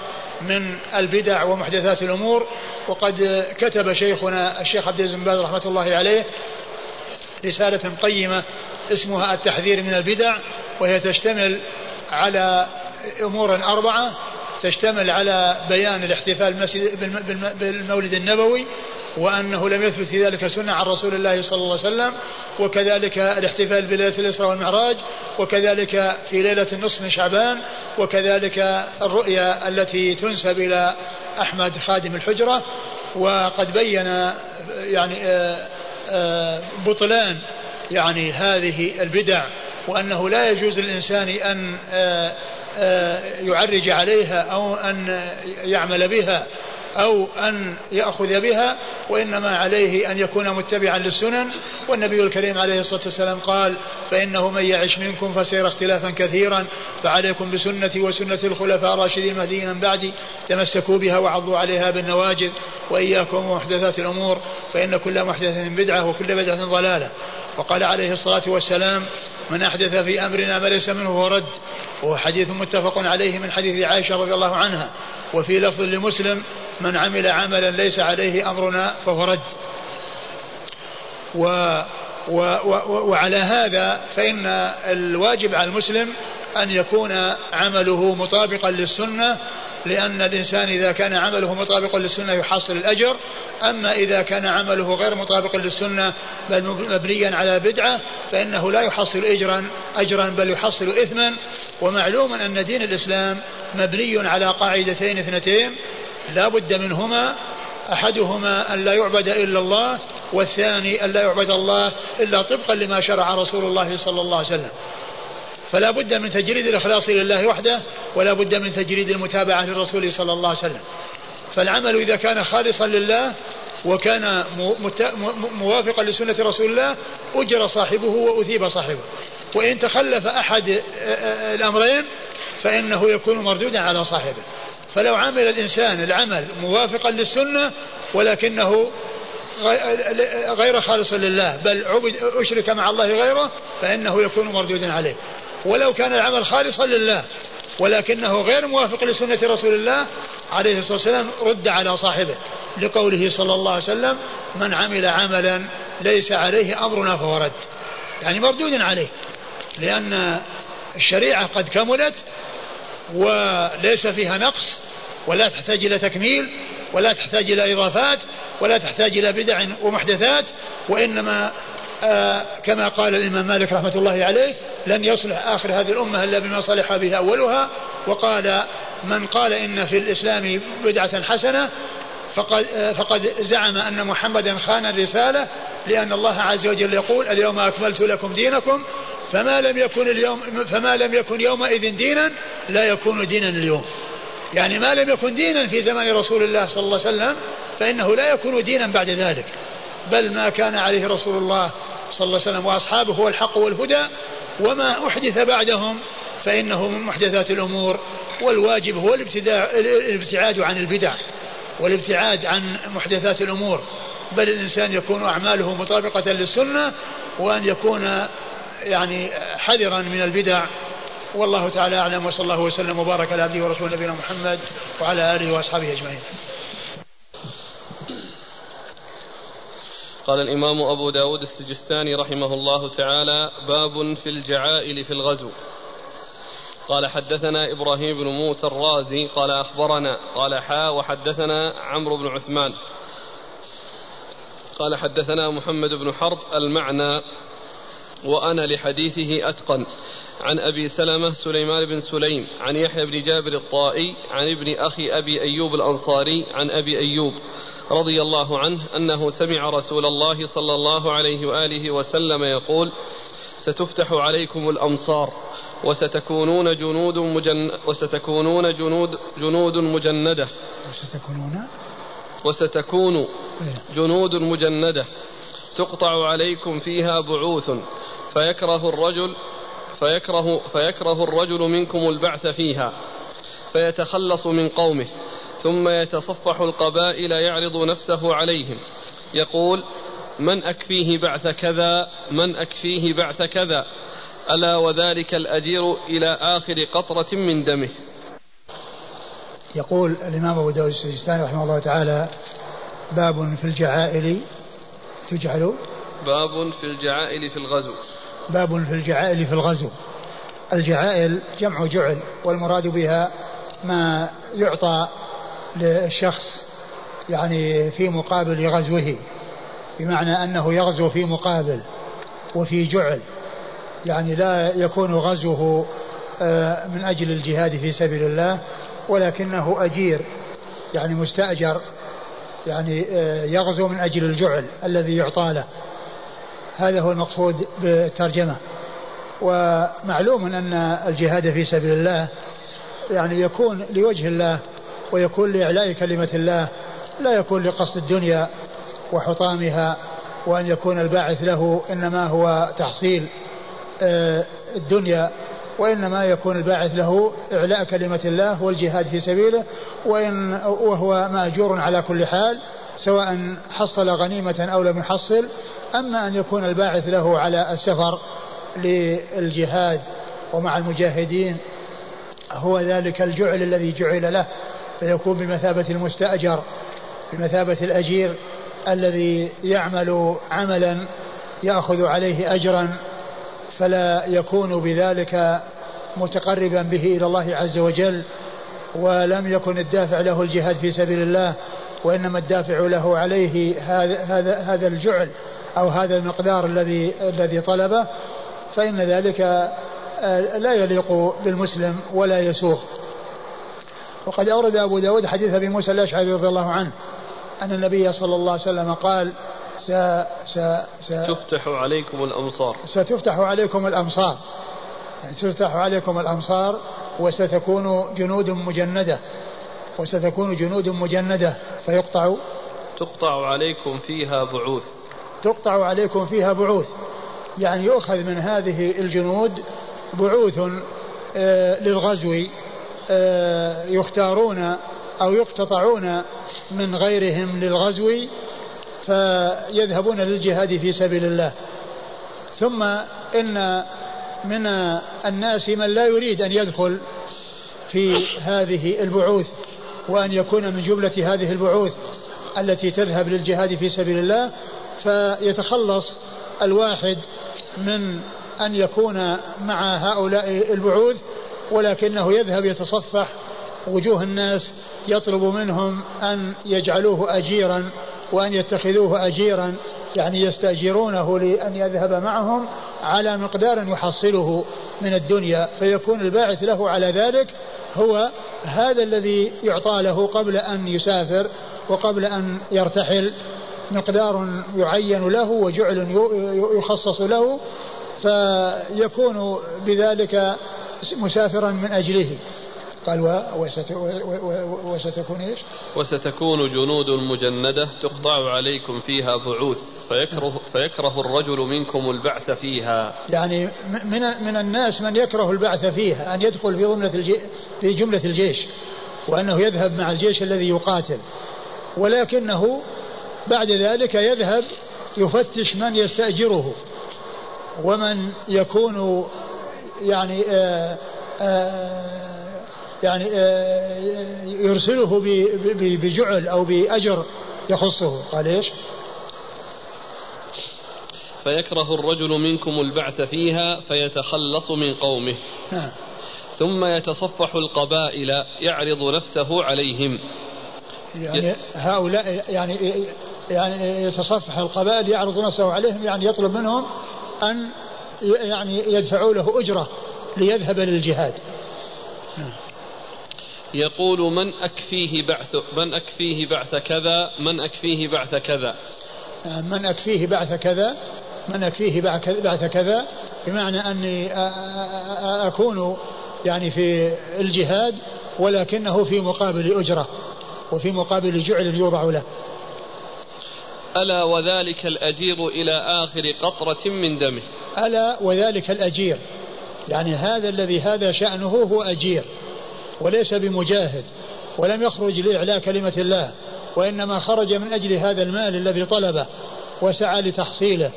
من البدع ومحدثات الأمور وقد كتب شيخنا الشيخ عبد العزيز بن باز رحمة الله عليه رسالة قيمة اسمها التحذير من البدع وهي تشتمل على أمور أربعة تشتمل على بيان الاحتفال بالمولد النبوي وأنه لم يثبت في ذلك سنة عن رسول الله صلى الله عليه وسلم وكذلك الاحتفال بليلة الإسراء والمعراج وكذلك في ليلة النصف من شعبان وكذلك الرؤيا التي تنسب إلى أحمد خادم الحجرة وقد بين يعني آه، آه، بطلان يعني هذه البدع وأنه لا يجوز للإنسان أن آه، يعرج عليها أو أن يعمل بها. أو أن يأخذ بها وإنما عليه أن يكون متبعا للسنن. والنبي الكريم عليه الصلاة والسلام قال فإنه من يعش منكم فسير اختلافا كثيرا فعليكم بسنتي وسنة الخلفاء الراشدين المهديين من بعدي تمسكوا بها وعضوا عليها بالنواجذ وإياكم ومحدثات الأمور فإن كل محدثة بدعة وكل بدعة ضلالة. وقال عليه الصلاة والسلام من أحدث في أمرنا ما ليس منه هو رد. وهو حديث متفق عليه من حديث عائشة رضي الله عنها. وفي لفظ لمسلم من عمل عملا ليس عليه أمرنا فهو رد. و و و وعلى هذا فإن الواجب على المسلم أن يكون عمله مطابقا للسنة لأن الإنسان إذا كان عمله مطابقا للسنة يحصل الأجر. أما إذا كان عمله غير مطابق للسنة بل مبنيا على بدعة فإنه لا يحصل أجرا أجرا بل يحصل إثما. ومعلوم أن دين الإسلام مبني على قاعدتين اثنتين. لا بد منهما. أحدهما أن لا يعبد إلا الله والثاني أن لا يعبد الله إلا طبقا لما شرع رسول الله صلى الله عليه وسلم. فلا بد من تجريد الإخلاص لله وحده ولا بد من تجريد المتابعة للرسول صلى الله عليه وسلم. فالعمل إذا كان خالصا لله وكان موافقا لسنة رسول الله أجر صاحبه وأثيب صاحبه. وإن تخلف أحد الأمرين فإنه يكون مردودا على صاحبه. فلو عمل الإنسان العمل موافقا للسنة ولكنه غير خالص لله بل عبد أشرك مع الله غيره فإنه يكون مردودا عليه. ولو كان العمل خالصا لله ولكنه غير موافق لسنة رسول الله عليه الصلاة والسلام رد على صاحبه لقوله صلى الله عليه وسلم من عمل عملا ليس عليه أمرنا فهو رد. يعني مردود عليه لأن الشريعة قد كملت وليس فيها نقص ولا تحتاج إلى تكميل ولا تحتاج إلى إضافات ولا تحتاج إلى بدع ومحدثات وإنما كما قال الإمام مالك رحمة الله عليه لن يصلح آخر هذه الأمة إلا بما صلح به أولها. وقال من قال إن في الإسلام بدعة حسنة فقد, آه فقد زعم أن محمدا خان الرسالة لأن الله عز وجل يقول اليوم أكملت لكم دينكم فما لم يكن اليوم فما لم يكن يومئذ دينا لا يكون دينا اليوم. يعني ما لم يكن دينا في زمن رسول الله صلى الله عليه وسلم فإنه لا يكون دينا بعد ذلك بل ما كان عليه رسول الله صلى الله عليه وسلم وأصحابه هو الحق والهدى وما أحدث بعدهم فإنه من محدثات الأمور والواجب هو الابتعاد عن البدع والابتعاد عن محدثات الأمور. بل الإنسان يكون أعماله مطابقة للسنة وأن يكون يعني حذرا من البدع. والله تعالى أعلم وصلى الله وسلم وبارك على عبده ورسوله نبينا محمد وعلى آله وأصحابه أجمعين. قال الإمام أبو داود السجستاني رحمه الله تعالى باب في الجعائل في الغزو. قال حدثنا إبراهيم بن موسى الرازي قال أخبرنا. قال حا وحدثنا عمرو بن عثمان. قال حدثنا محمد بن حرب المعنى وأنا لحديثه أتقن. عن أبي سلمة سليمان بن سليم عن يحيى بن جابر الطائي عن ابن أخي أبي أيوب الأنصاري عن أبي أيوب. رضي الله عنه أنه سمع رسول الله صلى الله عليه وآله وسلم يقول ستفتح عليكم الأمصار وستكونون جنود مجن وستكونون جنود جنود مجندة. وستكونون؟ وستكون إيه. جنود مجندة تقطع عليكم فيها بعوث فيكره الرجل فيكره فيكره الرجل منكم البعث فيها فيتخلص من قومه. ثم يتصفح القبائل يعرض نفسه عليهم. يقول من أكفيه بعث كذا؟ من أكفيه بعث كذا؟ ألا وذلك الأجير إلى آخر قطرة من دمه. يقول الإمام أبو داود السجستاني رحمه الله تعالى باب في الجعائل تجعل باب في الجعائل في الغزو. باب في الجعائل في الغزو. الجعائل جمع جعل والمراد بها ما يعطى للشخص يعني في مقابل غزوه بمعنى أنه يغزو في مقابل وفي جعل. يعني لا يكون غزوه آه، من أجل الجهاد في سبيل الله ولكنه أجير يعني مستأجر يعني آه، يغزو من أجل الجعل الذي يعطى له. هذا هو المقصود بالترجمة. ومعلوم أن الجهاد في سبيل الله يعني يكون لوجه الله ويكون لإعلاء كلمة الله لا يكون لقصد الدنيا وحطامها وأن يكون الباعث له إنما هو تحصيل آه، الدنيا وإنما يكون الباعث له إعلاء كلمة الله والجهاد في سبيله وإن وهو مأجور على كل حال سواء حصل غنيمة أو لم يحصل أما أن يكون الباعث له على السفر للجهاد ومع المجاهدين هو ذلك الجعل الذي جعل له. فيكون بمثابة المستأجر بمثابة الأجير الذي يعمل عملا يأخذ عليه أجرا فلا يكون بذلك متقربا به إلى الله عز وجل ولم يكن الدافع له الجهاد في سبيل الله وإنما الدافع له عليه هذا هذا هذا الجعل أو هذا المقدار الذي الذي طلبه فإن ذلك آه، لا يليق بالمسلم ولا يسوغ. وقد أورد أبو داود حديث أبي موسى الأشعري رضي الله عنه أن النبي صلى الله عليه وسلم قال س س س تفتح عليكم الأمصار. ستفتح عليكم الأمصار. يعني تفتح عليكم الأمصار وستكون جنود مجندة وستكون جنود مجندة فيقطع تقطع عليكم فيها بعوث. تقطع عليكم فيها بعوث. يعني يؤخذ من هذه الجنود بعوث آه، للغزو. يختارون أو يقتطعون من غيرهم للغزو فيذهبون للجهاد في سبيل الله. ثم إن من الناس من لا يريد أن يدخل في هذه البعوث وأن يكون من جملة هذه البعوث التي تذهب للجهاد في سبيل الله فيتخلص الواحد من أن يكون مع هؤلاء البعوث ولكنه يذهب يتصفح وجوه الناس يطلب منهم أن يجعلوه أجيرا وأن يتخذوه أجيرا يعني يستأجرونه لأن يذهب معهم على مقدار يحصله من الدنيا. فيكون الباعث له على ذلك هو هذا الذي يعطى له قبل أن يسافر وقبل أن يرتحل مقدار يعين له وجعل يخصص له. فيكون بذلك مسافرا من أجله قال وستكون إيش؟ وستكون جنود مجندة تقطع عليكم فيها بعوث فيكره فيكره الرجل منكم البعث فيها. يعني من من الناس من يكره البعث فيها أن يدخل في جملة في جملة الجيش وأنه يذهب مع الجيش الذي يقاتل ولكنه بعد ذلك يذهب يفتش من يستأجره ومن يكون يعني آآ آه، آآ آه، يعني آه، يرسله بجعل أو بأجر يخصه. قال إيش؟ فيكره الرجل منكم البعث فيها فيتخلص من قومه. نعم. ثم يتصفح القبائل يعرض نفسه عليهم. يعني هؤلاء يعني يعني يتصفح القبائل يعرض نفسه عليهم يعني يطلب منهم أن يعني يدفعوا له أجرة ليذهب للجهاد. يقول من أكفيه بعث من أكفيه بعث كذا من أكفيه بعث كذا من أكفيه بعث كذا من أكفيه بعث كذا بمعنى أني أكون يعني في الجهاد ولكنه في مقابل أجرة وفي مقابل جعل يوضع له ألا وذلك الأجير إلى آخر قطرة من دمه. ألا وذلك الأجير. يعني هذا الذي هذا شأنه هو أجير وليس بمجاهد ولم يخرج لإعلاء كلمة الله وإنما خرج من أجل هذا المال الذي طلبه وسعى لتحصيله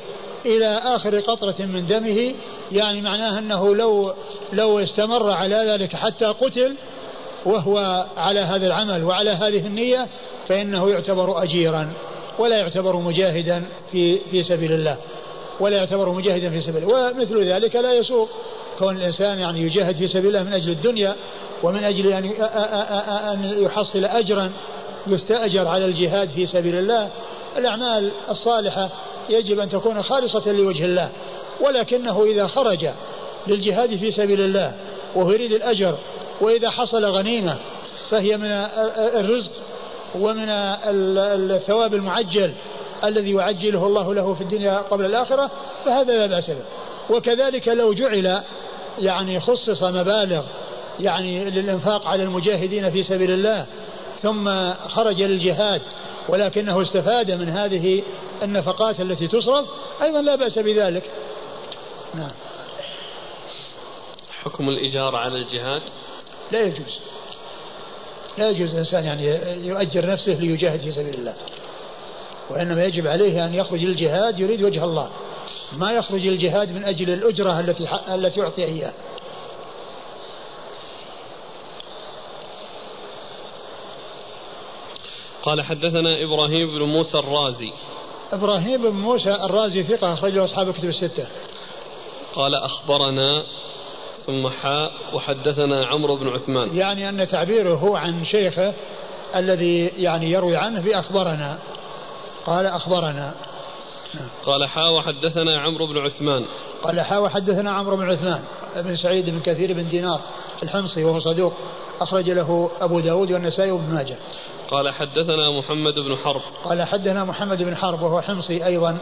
إلى آخر قطرة من دمه. يعني معناه أنه لو لو استمر على ذلك حتى قتل وهو على هذا العمل وعلى هذه النية فإنه يعتبر أجيرا. ولا يعتبر مجاهدا في في سبيل الله. ولا يعتبر مجاهدا في سبيل الله. ومثل ذلك لا يسوق. كون الإنسان يعني يجاهد في سبيل الله من أجل الدنيا ومن أجل أن أن يحصل أجرا يستأجر على الجهاد في سبيل الله. الأعمال الصالحة يجب أن تكون خالصة لوجه الله. ولكنه إذا خرج للجهاد في سبيل الله وهو يريد الأجر وإذا حصل غنيمة فهي من الرزق ومن الثواب المعجل الذي يعجله الله له في الدنيا قبل الآخرة فهذا لا بأس به. وكذلك لو جعل يعني خصص مبالغ يعني للإنفاق على المجاهدين في سبيل الله ثم خرج للجهاد ولكنه استفاد من هذه النفقات التي تصرف أيضا لا بأس بذلك. نعم. حكم الإجارة على الجهاد؟ لا يجوز. لا يجوز الإنسان يعني يؤجر نفسه ليجاهد في سبيل الله وإنما يجب عليه أن يخرج للجهاد يريد وجه الله ما يخرج للجهاد من أجل الأجرة التي التي أعطي إياه. قال حدثنا إبراهيم بن موسى الرازي. إبراهيم بن موسى الرازي ثقة أخرجه أصحاب الكتب الستة. قال أخبرنا ثم حاء وحدثنا عمرو بن عثمان. يعني أن تعبيره هو عن شيخه الذي يعني يروي عنه بأخبرنا. قال أخبرنا. قال حاء وحدثنا عمرو بن عثمان. قال حاء وحدثنا عمرو بن عثمان بن سعيد بن كثير بن دينار الحمصي وهو صدوق. أخرج له أبو داود والنسائي وابن ماجه. قال حدثنا محمد بن حرب. قال حدثنا محمد بن حرب وهو حمصي أيضا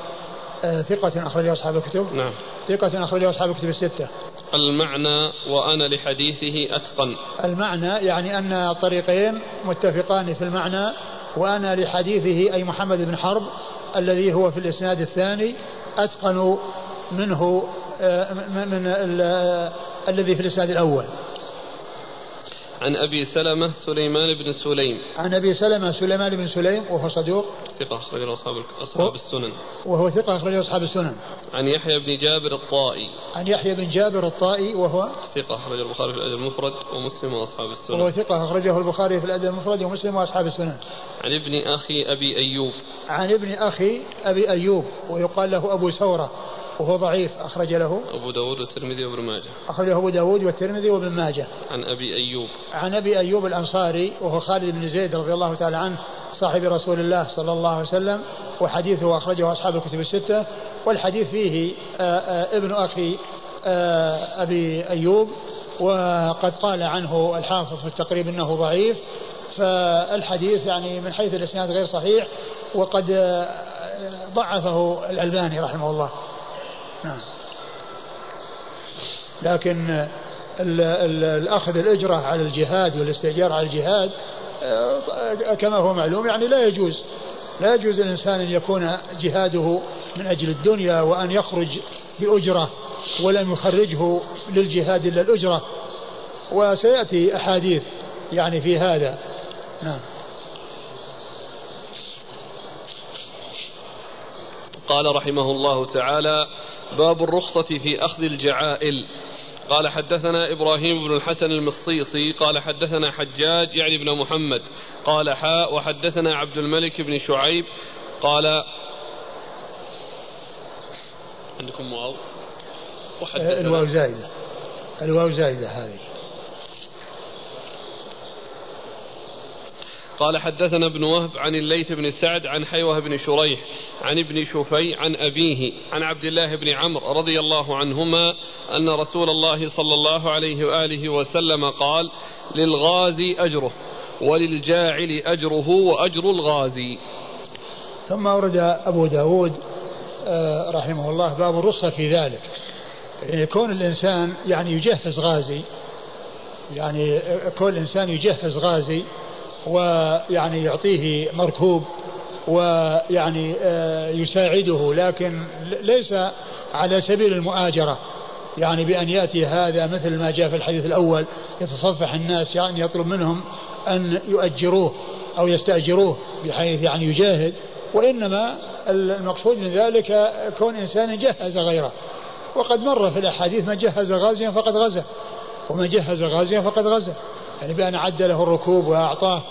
آه، ثقة أخرج أصحاب الكتب. نعم. ثقة أخرج أصحاب الكتب الستة. المعنى وأنا لحديثه أتقن. المعنى يعني أن الطريقين متفقان في المعنى وأنا لحديثه أي محمد بن حرب الذي هو في الإسناد الثاني أتقن منه آه، من الذي في الإسناد الأول. عن أبي سلمة سليمان بن سليم. عن أبي سلمة سليمان بن سليم وهو صدوق. ثقة أخرجه أصحاب أصحاب السنن. وهو ثقة أخرجه أصحاب السنن. عن يحيى بن جابر الطائي. عن يحيى بن جابر الطائي وهو ثقة أخرجه البخاري في الأدب المفرد ومسلم وأصحاب السنن. وهو ثقة أخرجه البخاري في الأدب المفرد ومسلم وأصحاب السنن. عن ابن أخي أبي أيوب. عن ابن أخي أبي أيوب ويقال له أبو ثورة. وهو ضعيف أخرج له. أبو داود والترمذي وابن ماجه. أخرجه أبو داود والترمذي وابن ماجه. عن أبي أيوب. عن أبي أيوب الأنصاري وهو خالد بن زيد رضي الله تعالى عنه صاحب رسول الله صلى الله عليه وسلم وحديثه أخرجه أصحاب الكتب الستة. والحديث فيه آه، آه، ابن أخي آه، أبي أيوب وقد قال عنه الحافظ في التقريب أنه ضعيف. فالحديث يعني من حيث الإسناد غير صحيح وقد ضعفه الألباني رحمه الله. نعم. لكن الأخذ الأجرة على الجهاد والاستئجار على الجهاد آه، كما هو معلوم يعني لا يجوز. لا يجوز الإنسان أن يكون جهاده من أجل الدنيا وأن يخرج بأجرة ولم يخرجه للجهاد إلا الأجرة. وسيأتي أحاديث يعني في هذا. نعم. قال رحمه الله تعالى باب الرخصة في أخذ الجعائل. قال حدثنا إبراهيم بن الحسن المصيصي قال حدثنا حجاج يعني بن محمد قال حاء وحدثنا عبد الملك بن شعيب قال عندكم واو. الواو زائدة الواو زائدة هذه. قال حدثنا ابن وهب عن الليث بن سعد عن حيوه بن شريح عن ابن شفي عن أبيه عن عبد الله بن عمرو رضي الله عنهما أن رسول الله صلى الله عليه وآله وسلم قال للغازي أجره وللجاعل أجره وأجر الغازي. ثم أورد أبو داود آه، رحمه الله باب الرخصة في ذلك. يعني يكون الإنسان يعني يجهز غازي يعني كل إنسان يجهز غازي ويعني يعطيه مركوب ويعني آه، يساعده لكن ليس على سبيل المؤاجرة. يعني بأن يأتي هذا مثل ما جاء في الحديث الأول يتصفح الناس يعني يطلب منهم أن يؤجروه أو يستأجروه بحيث يعني يجاهد. وإنما المقصود من ذلك كون إنسان جهز غيره. وقد مر في الأحاديث من جهز غازيا فقد غزا ومن جهز غازيا فقد غزا. يعني بأن عد له الركوب وأعطاه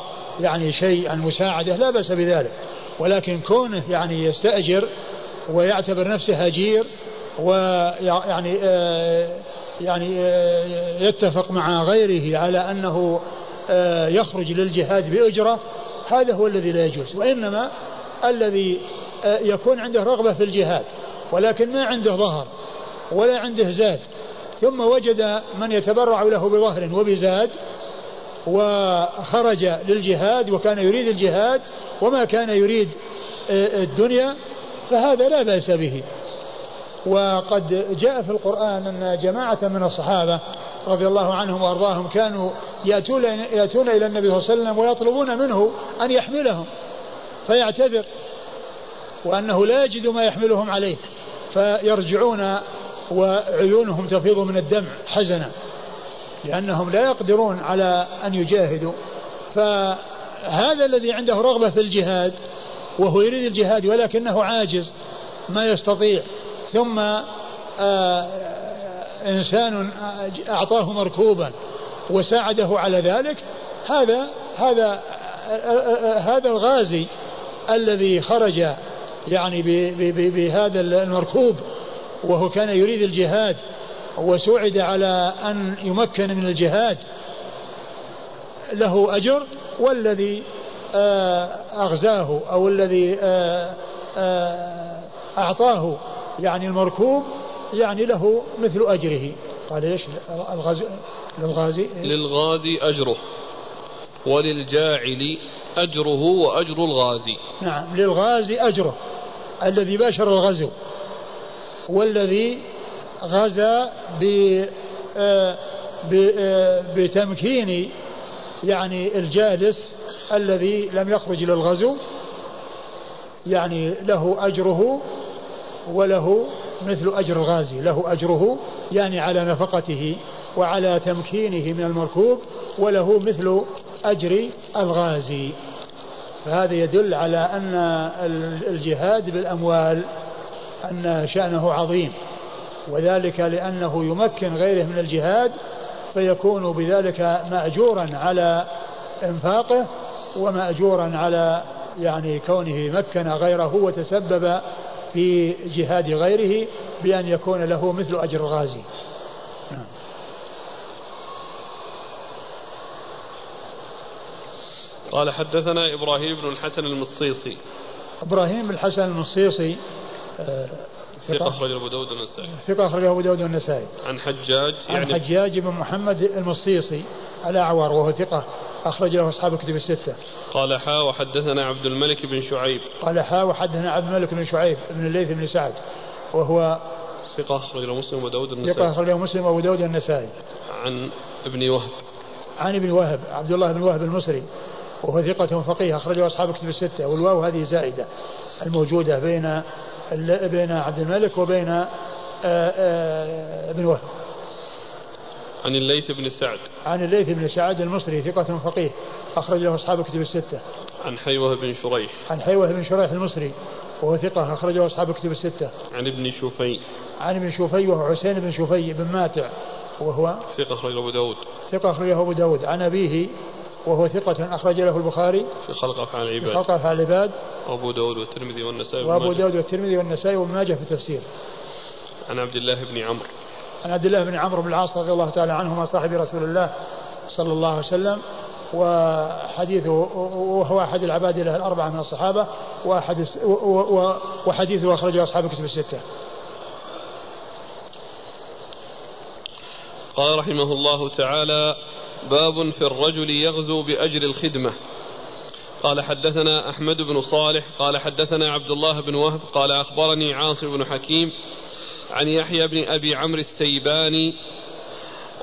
يعني شيء عن مساعدة لا بأس بذلك. ولكن كونه يعني يستأجر ويعتبر نفسه أجير ويعني آه، يعني آه، يتفق مع غيره على أنه آه، يخرج للجهاد بأجرة هذا هو الذي لا يجوز. وإنما الذي يكون عنده رغبة في الجهاد ولكن ما عنده ظهر ولا عنده زاد. ثم وجد من يتبرع له بظهر وبزاد وخرج للجهاد وكان يريد الجهاد وما كان يريد آه، الدنيا فهذا لا بأس به. وقد جاء في القرآن أن جماعة من الصحابة رضي الله عنهم وأرضاهم كانوا يأتون, يأتون إلى النبي صلى الله عليه وسلم ويطلبون منه أن يحملهم فيعتذر وأنه لا يجد ما يحملهم عليه فيرجعون وعيونهم تفيض من الدمع حزنا. لأنهم لا يقدرون على أن يجاهدوا. فهذا الذي عنده رغبة في الجهاد وهو يريد الجهاد ولكنه عاجز ما يستطيع. ثم آه، إنسان أعطاه مركوبا وساعده على ذلك هذا هذا هذا الغازي الذي خرج يعني بهذا المركوب وهو كان يريد الجهاد وسوعد على أن يمكن من الجهاد له أجر والذي آه، أغزاه أو الذي آه، آه، أعطاه يعني المركوب يعني له مثل أجره. قال إيش؟ الغازي للغازي للغازي أجره وللجاعل أجره وأجر الغازي. نعم للغازي أجره الذي باشر الغزو والذي غزا آه، آه، بتمكين يعني الجالس الذي لم يخرج للغزو. يعني له أجره وله مثل أجر الغازي له أجره يعني على نفقته وعلى تمكينه من المركوب وله مثل أجر الغازي. فهذا يدل على أن الجهاد بالأموال أن شأنه عظيم. وذلك لأنه يمكن غيره من الجهاد فيكون بذلك مأجورا على إنفاقه ومأجورا على يعني كونه مكن غيره وتسبب في جهاد غيره بأن يكون له مثل أجر الغازي. قال حدثنا إبراهيم بن الحسن المصيصي إبراهيم بن الحسن المصيصي آه، ثقة أخرجه أبو داود والنسائي ثقة أخرجه أبو داود والنسائي عن حجاج يعني عن حجاج بن محمد المصيصي الأعور وهو ثقة أخرج له أصحاب الكتب الستة. قال حا وحدثنا عبد الملك بن شعيب. قال حا وحدثنا عبد الملك بن شعيب بن الليث بن سعد وهو ثقة أخرج له مسلم وأبو داود النسائي. ثقة أخرج له مسلم وأبو داود النسائي. عن ابن وهب. عن ابن وهب عبد الله بن وهب المصري وهو ثقة فقيه أخرجه أصحاب الكتب الستة والواو هذه زائدة الموجودة بين بين عبد الملك وبين آه، آه، ابن وهب. عن الليث بن سعد. عن الليث بن سعد المصري ثقة فقيه أخرج له أصحاب الكتب الستة. عن حيوة بن شريح. عن حيوة بن شريح المصري وهو ثقة أخرجه أصحاب الكتب الستة. عن ابن شوفي عن ابن شوفي وهو حسين بن شوفي بن ماتع وهو ثقة أخرجه أبو داود. ثقة أخرجه أبو داود. عن أبيه وهو ثقة أخرج له البخاري في خلق أفعال العباد. في خلق أفعال العباد. وأبو داود والترمذي والنسائي وأبو داود والترمذي والنسائي وابن ماجه في التفسير. عن عبد الله بن عمرو. عن عبد الله بن عمرو بن العاص رضي الله تعالى عنهما صاحب رسول الله صلى الله عليه وسلم. وحديثه وهو أحد العباد له الأربعة من الصحابة وأحد وحديثه أخرجه أصحاب الكتب الستة. قال رحمه الله تعالى باب في الرجل يغزو بأجر الخدمة. قال حدثنا أحمد بن صالح قال حدثنا عبد الله بن وهب قال أخبرني عاصم بن حكيم عن يحيى بن أبي عمرو السيباني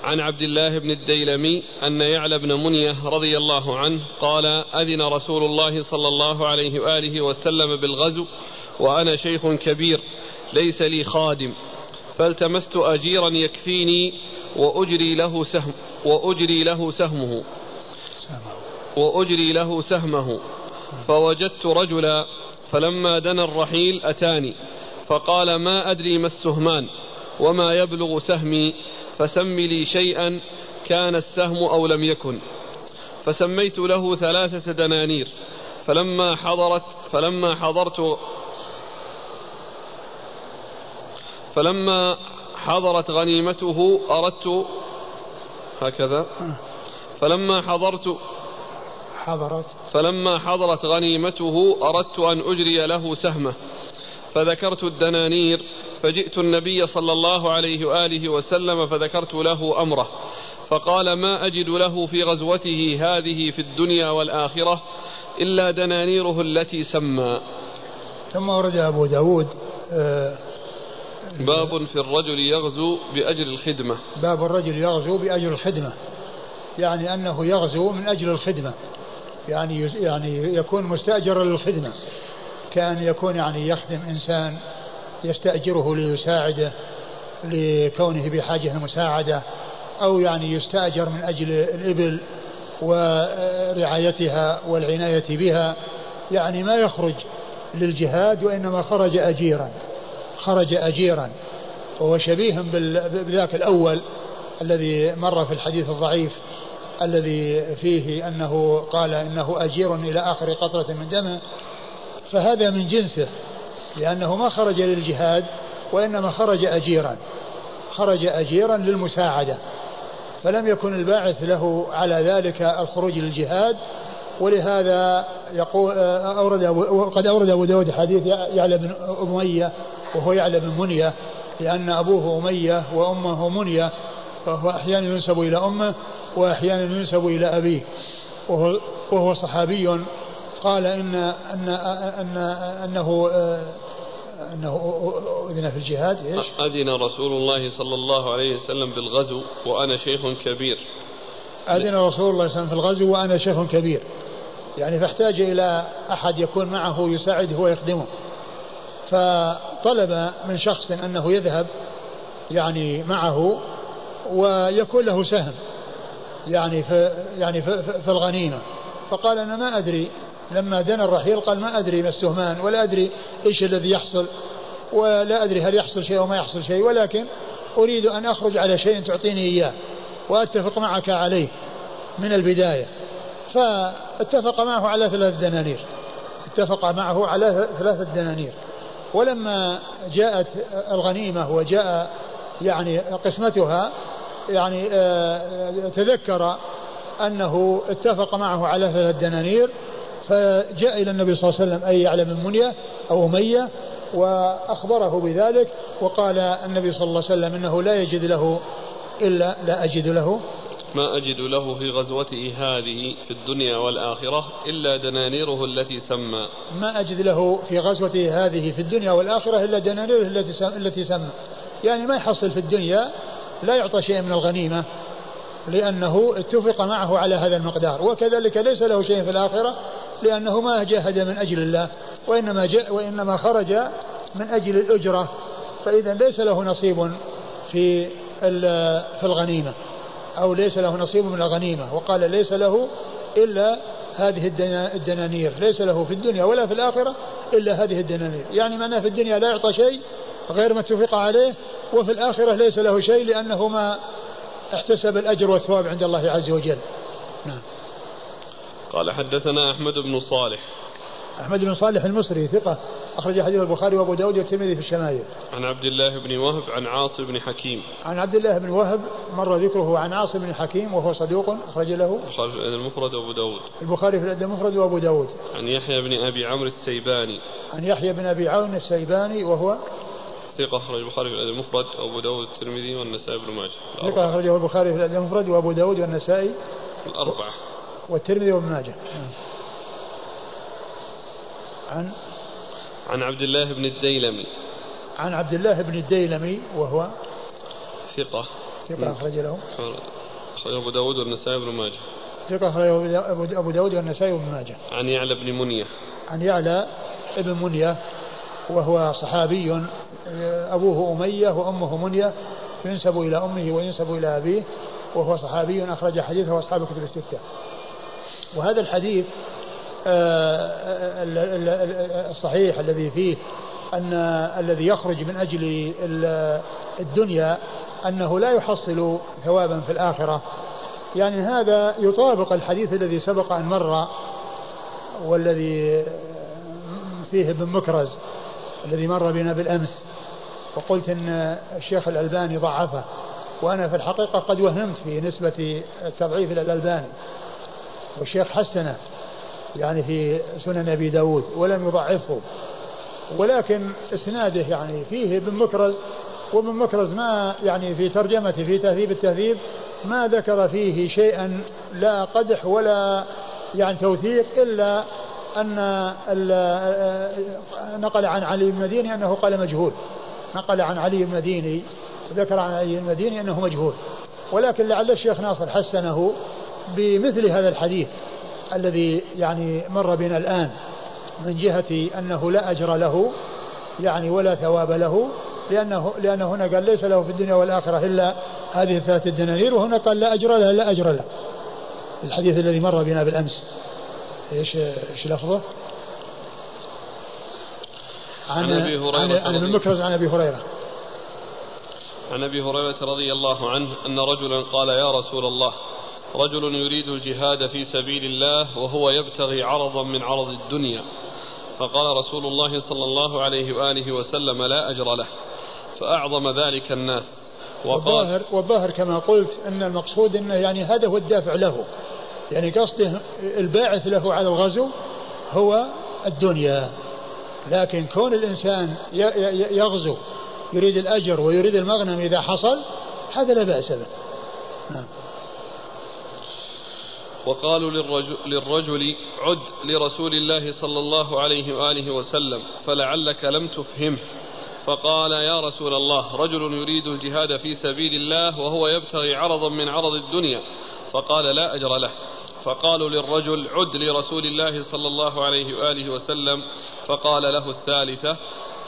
عن عبد الله بن الديلمي أن يعلى بن منية رضي الله عنه قال أذن رسول الله صلى الله عليه وآله وسلم بالغزو وأنا شيخ كبير ليس لي خادم فالتمست أجيرا يكفيني وأجري له سهم. وأجري له سهمه. وأجري له سهمه. فوجدت رجلا فلما دنا الرحيل أتاني. فقال ما أدري ما السهمان وما يبلغ سهمي. فسم لي شيئا كان السهم أو لم يكن. فسميت له ثلاثة دنانير. فلما حضرت فلما حضرت فلما حضرت غنيمته أردت هكذا. فلما حضرت حضرت. فلما حضرت غنيمته أردت أن أجري له سهمة. فذكرت الدنانير فجئت النبي صلى الله عليه وآله وسلم فذكرت له أمره. فقال ما أجد له في غزوته هذه في الدنيا والآخرة إلا دنانيره التي سمى. ثم ورد أبو داود آه، باب في الرجل يغزو بأجر الخدمة. باب الرجل يغزو بأجر الخدمة. يعني أنه يغزو من أجل الخدمة. يعني يعني يكون مستأجرا للخدمة. كان يكون يعني يخدم إنسان يستأجره ليساعده لكونه بحاجة المساعدة أو يعني يستأجر من أجل الإبل ورعايتها والعناية بها. يعني ما يخرج للجهاد وإنما خرج أجيرا. خرج أجيرا وهو شبيه بذاك الأول الذي مر في الحديث الضعيف الذي فيه أنه قال إنه أجير إلى آخر قطرة من دمه. فهذا من جنسه لأنه ما خرج للجهاد وإنما خرج أجيرا. خرج أجيرا للمساعدة. فلم يكن الباعث له على ذلك الخروج للجهاد ولهذا يقول أورد وقد أورد أبو داود حديث يعلى بن أمية وهو يعلى بن منية لأن أبوه أمية وأمه منية فهو أحيانا ينسب إلى أمه وأحيانا ينسب إلى أبيه. وهو, وهو صحابي. قال إن أن أن أنه أنه أذن في الجهاد إيش؟ أذن رسول الله صلى الله عليه وسلم بالغزو وأنا شيخ كبير. أذن رسول الله صلى الله عليه وسلم في الغزو وأنا شيخ كبير. يعني فاحتاج إلى أحد يكون معه يساعده ويخدمه. فطلب من شخص أنه يذهب يعني معه ويكون له سهم يعني في يعني في, الغنيمة. فقال أنا ما أدري لما دنا الرحيل قال ما أدري ما السهمان ولا أدري إيش الذي يحصل ولا أدري هل يحصل شيء أو ما يحصل شيء ولكن أريد أن أخرج على شيء تعطيني إياه وأتفق معك عليه من البداية. فاتفق معه على ثلاث دنانير. اتفق معه على ثلاثة دنانير. ولما جاءت الغنيمة وجاء يعني قسمتها يعني آه، تذكر أنه اتفق معه على ثلاث دنانير فجاء إلى النبي صلى الله عليه وسلم أي يعلم من منية أو أمية وأخبره بذلك وقال النبي صلى الله عليه وسلم إنه لا يجد له إلا لا أجد له ما أجد له في غزوته هذه في الدنيا والآخرة إلا دنانيره التي سمى. ما أجد له في غزوته هذه في الدنيا والآخرة إلا دنانيره التي التي سمى. يعني ما يحصل في الدنيا لا يعطى شيء من الغنيمة لأنه اتفق معه على هذا المقدار. وكذلك ليس له شيء في الآخرة لأنه ما جاهد من أجل الله وإنما جاء وإنما خرج من أجل الأجرة. فإذا ليس له نصيب في في الغنيمة. أو ليس له نصيب من الغنيمة. وقال ليس له إلا هذه الدنانير. ليس له في الدنيا ولا في الآخرة إلا هذه الدنانير. يعني معناه في الدنيا لا يعطى شيء غير ما اتفق عليه وفي الآخرة ليس له شيء لأنه ما احتسب الأجر والثواب عند الله عز وجل. نعم. قال حدثنا أحمد بن صالح. أحمد بن صالح المصري ثقة أخرج حديث البخاري وأبو داود والترمذي في الشمائل. عن عبد الله بن وهب عن عاصم بن حكيم. عن عبد الله بن وهب مر ذكره عن عاصم بن حكيم وهو صدوق أخرج له. البخاري في المفرد وأبو داود. البخاري في الأدب المفرد وأبو داود. عن يحيى بن أبي عمرو السيباني. عن يحيى بن أبي عون السيباني وهو ثقة أخرج البخاري في الأدب المفرد وأبو داود والترمذي والنسائي بن ماجه. ثقة أخرجه البخاري في الأدب المفرد وأبو داود والنسائي الأربعة. والترمذي وابن ماجه. عن عن عبد الله بن الديلمي. عن عبد الله بن الديلمي وهو ثقة. ثقة أخرج له. أبو داود والنسائي بن ماجه. ثقة أبو داود والنسائي بن ماجه. عن يعلى بن منية. عن يعلى بن منية وهو صحابي. أبوه أمية وأمه منية ينسب إلى أمه وينسب إلى أبيه وهو صحابي. أخرج حديثه أصحاب الكتب الستة. وهذا الحديث الصحيح الذي فيه أن الذي يخرج من أجل الدنيا أنه لا يحصل ثوابا في الآخرة. يعني هذا يطابق الحديث الذي سبق أن مر والذي فيه ابن مكرز الذي مر بنا بالأمس. وقلت أن الشيخ الألباني ضعفه وأنا في الحقيقة قد وهمت في نسبة التضعيف إلى الألباني. والشيخ حسنه. يعني في سنن أبي داود ولم يضعفه. ولكن إسناده يعني فيه ابن مكرز وابن مكرز ما يعني في ترجمته في تهذيب التهذيب ما ذكر فيه شيئا لا قدح ولا يعني توثيق إلا أن نقل عن علي بن المديني أنه قال مجهول. نقل عن علي بن المديني ذكر عن علي بن المديني أنه مجهول. ولكن لعل الشيخ ناصر حسنه بمثل هذا الحديث. الذي يعني مر بنا الآن من جهة أنه لا أجر له يعني ولا ثواب له لأنه لأنه هنا قال ليس له في الدنيا والآخرة إلا هذه الثلاثة الدنانير وهنا قال لا أجر له لا أجر له. الحديث الذي مر بنا بالأمس. إيش إيش لفظه؟ عن, عن أبي هريرة عن ابن مكرز عن أبي هريرة. عن أبي هريرة رضي الله عنه أن رجلا قال يا رسول الله رجل يريد الجهاد في سبيل الله وهو يبتغي عرضا من عرض الدنيا. فقال رسول الله صلى الله عليه وآله وسلم لا أجر له فأعظم ذلك الناس. والظاهر والظاهر كما قلت أن المقصود أنه يعني هذا هو الدافع له. يعني قصده الباعث له على الغزو هو الدنيا. لكن كون الإنسان يغزو يريد الأجر ويريد المغنم إذا حصل هذا لا بأس به. نعم. وقالوا للرجل, للرجل عد لرسول الله صلى الله عليه وآله وسلم فلعلك لم تفهمه. فقال يا رسول الله رجل يريد الجهاد في سبيل الله وهو يبتغي عرضا من عرض الدنيا. فقال لا أجر له. فقالوا للرجل عد لرسول الله صلى الله عليه وآله وسلم. فقال له الثالثة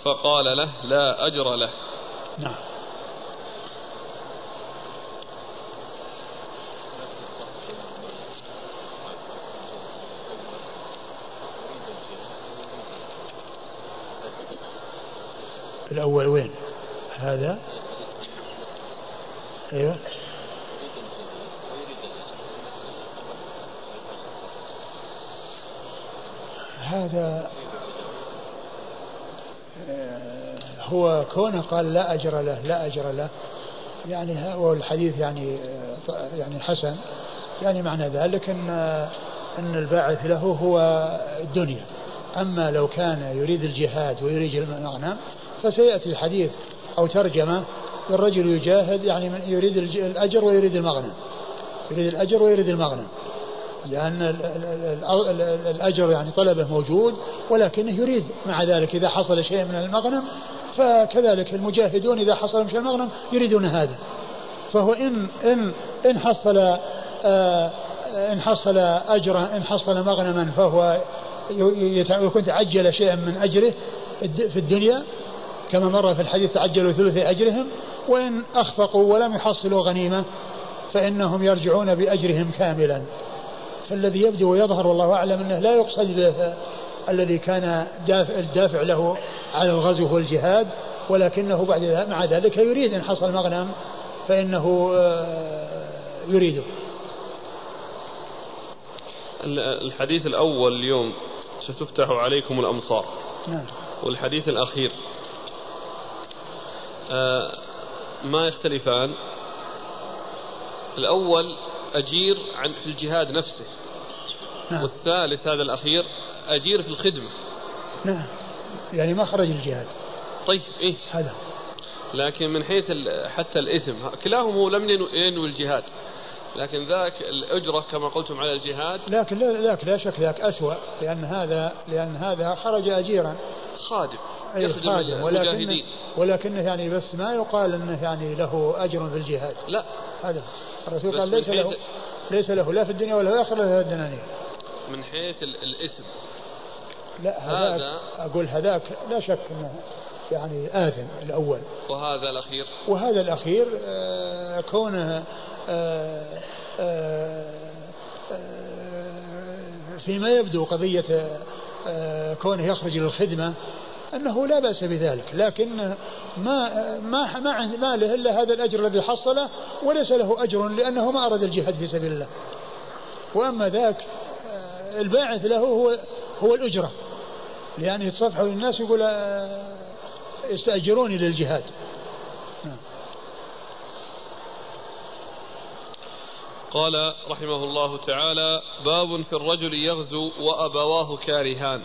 فقال له لا أجر له. نعم. الأول وين؟ هذا؟ أيوه. هذا آه، هو كونه قال لا أجر له لا أجر له يعني هو الحديث يعني آه، يعني حسن يعني معنى ذلك أن أن الباعث له هو الدنيا. أما لو كان يريد الجهاد ويريد المغنم فسيأتي الحديث أو ترجمة الرجل يجاهد يعني من يريد الأجر ويريد المغنم. يريد الأجر ويريد المغنم. لأن الأجر يعني طلبه موجود ولكنه يريد مع ذلك إذا حصل شيء من المغنم فكذلك المجاهدون إذا حصل شيء من المغنم يريدون هذا. فهو إن إن إن حصل آه، إن حصل أجرا إن حصل مغنما فهو يكون تعجل شيئا من أجره في الدنيا كما مر في الحديث تعجلوا ثلث أجرهم وإن أخفقوا ولم يحصلوا غنيمة فإنهم يرجعون بأجرهم كاملا. فالذي يبدو ويظهر والله أعلم أنه لا يقصد به الذي كان دافع الدافع له على الغزو والجهاد ولكنه بعد مع ذلك يريد إن حصل مغنم فإنه آه، يريده. الحديث الأول اليوم ستفتح عليكم الأمصار. نعم. والحديث الأخير ما يختلفان. الأول أجير عن في الجهاد نفسه. نعم. والثالث هذا الأخير أجير في الخدمة. نعم. يعني ما خرج الجهاد. طيب إيه. هذا. لكن من حيث حتى الإثم كلاهما لم ينوي الجهاد. لكن ذاك الأجرة كما قلتم على الجهاد. لكن لا لكن لا شك ذاك أسوأ لأن هذا لأن هذا خرج أجيرا. خادم. يخدم خادم ولكن ولكنه يعني بس ما يقال إنه يعني له أجر في الجهاد. لا. هذا الرسول قال ليس له ليس له لا في الدنيا ولا في الآخرة لا الدنانير. من حيث الاسم. لا هذا أقول هذاك لا شك إنه يعني آثم الأول. وهذا الأخير. وهذا الأخير آه كونه آه آه, آه، فيما يبدو قضية آه، كونه يخرج للخدمة أنه لا بأس بذلك لكن ما ما ما له إلا هذا الأجر الذي حصله وليس له أجر لأنه ما أراد الجهاد في سبيل الله. وأما ذاك الباعث له هو هو الأجرة. لأنه يتصفح للناس يقول استأجروني للجهاد. قال رحمه الله تعالى باب في الرجل يغزو وأبواه كارهان.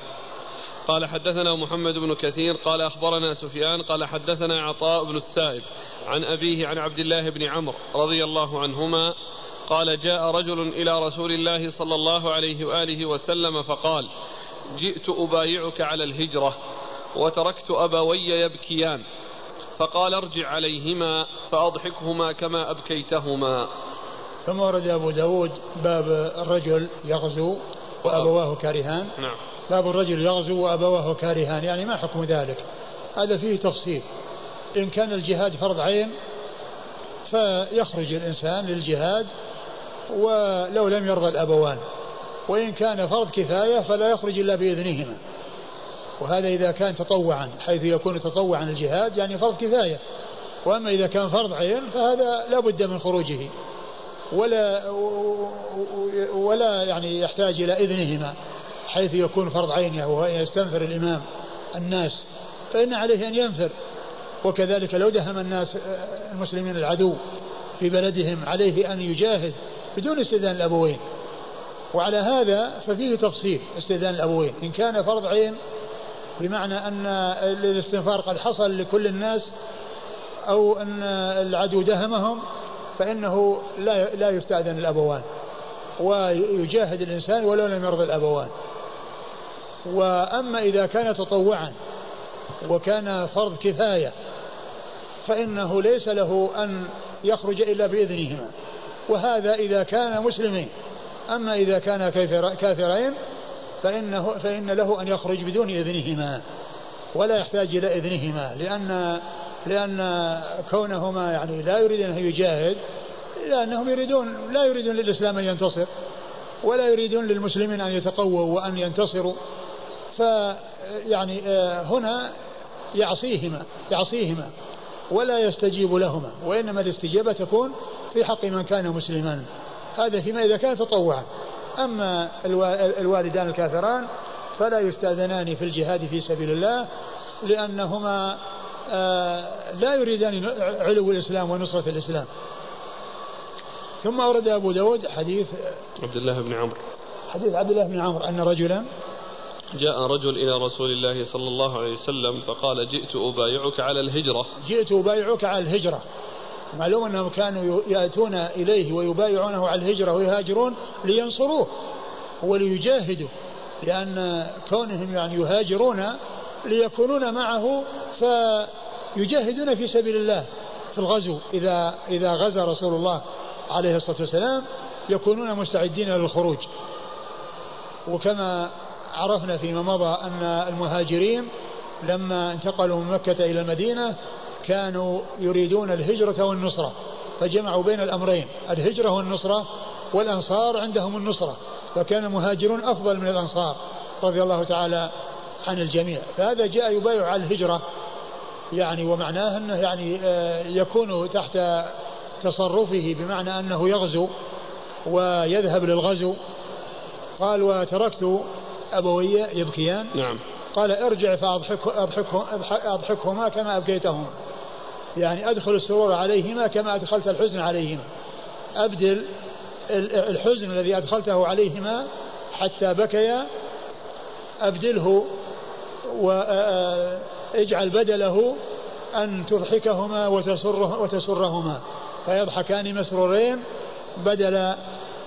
قال حدثنا محمد بن كثير قال أخبرنا سفيان قال حدثنا عطاء بن السائب عن أبيه عن عبد الله بن عمرو رضي الله عنهما قال جاء رجل إلى رسول الله صلى الله عليه وآله وسلم فقال جئت أبايعك على الهجرة وتركت أبوي يبكيان. فقال ارجع عليهما فأضحكهما كما أبكيتهما. ثم ورد أبو داود باب الرجل يغزو وأبواه كارهان. نعم. باب الرجل يغزو وأبواه كارهان يعني ما حكم ذلك؟ هذا فيه تفصيل. إن كان الجهاد فرض عين فيخرج الإنسان للجهاد ولو لم يرضى الأبوان. وإن كان فرض كفاية فلا يخرج إلا بإذنهما. وهذا إذا كان تطوعا حيث يكون تطوعا الجهاد يعني فرض كفاية. وأما إذا كان فرض عين فهذا لا بد من خروجه. ولا ولا يعني يحتاج إلى إذنهما. حيث يكون فرض عين وهو يستنفر الإمام الناس فإن عليه أن ينفر. وكذلك لو دهم الناس آه، المسلمين العدو في بلدهم عليه أن يجاهد بدون استئذان الأبوين. وعلى هذا ففيه تفصيل استئذان الأبوين. إن كان فرض عين بمعنى أن الاستنفار قد حصل لكل الناس أو أن العدو دهمهم فإنه لا لا يستأذن الأبوان ويجاهد الإنسان ولو لم يرضى الأبوان. وأما إذا كان تطوعا وكان فرض كفاية فإنه ليس له أن يخرج إلا بإذنهما. وهذا إذا كان مسلمين. أما إذا كان كافرين فإنه فإن له أن يخرج بدون إذنهما ولا يحتاج إلى إذنهما. لأن لأن كونهما يعني لا يريدون أن يجاهد لأنهم يريدون لا يريدون للإسلام أن ينتصر ولا يريدون للمسلمين أن يتقووا وأن ينتصروا. فيعني آه، هنا يعصيهما يعصيهما ولا يستجيب لهما وإنما الاستجابة تكون في حق من كان مسلما. هذا فيما إذا كان تطوعا. أما الوالدان الكافران فلا يستأذنان في الجهاد في سبيل الله لأنهما آه، لا يريدان علو الإسلام ونصرة الإسلام. ثم أورد أبو داود حديث عبد الله بن عمرو. حديث عبد الله بن عمرو أن رجلا جاء رجل إلى رسول الله صلى الله عليه وسلم فقال جئت أبايعك على الهجرة. جئت أبايعك على الهجرة. معلوم أنهم كانوا يأتون إليه ويبايعونه على الهجرة ويهاجرون لينصروه وليجاهدوا لأن كونهم يعني يهاجرون ليكونون معه فيجاهدون في سبيل الله في الغزو. إذا إذا غزا رسول الله عليه الصلاة والسلام يكونون مستعدين للخروج. وكما عرفنا فيما مضى أن المهاجرين لما انتقلوا من مكة إلى المدينة كانوا يريدون الهجرة والنصرة فجمعوا بين الأمرين الهجرة والنصرة والأنصار عندهم النصرة فكان المهاجرون أفضل من الأنصار رضي الله تعالى عن الجميع. فهذا جاء يبايع على الهجرة يعني ومعناه أنه يعني آه، يكون تحت تصرفه بمعنى أنه يغزو ويذهب للغزو. قال وتركت أبوي يبكيان؟ نعم. قال ارجع فأضحك أضحك أضحكهما كما أبكيتهما. يعني أدخل السرور عليهما كما أدخلت الحزن عليهما. أبدل الحزن الذي أدخلته عليهما حتى بكيا. أبدله واجعل بدله أن تضحكهما وتسره وتسرهما. فيضحكان مسرورين بدل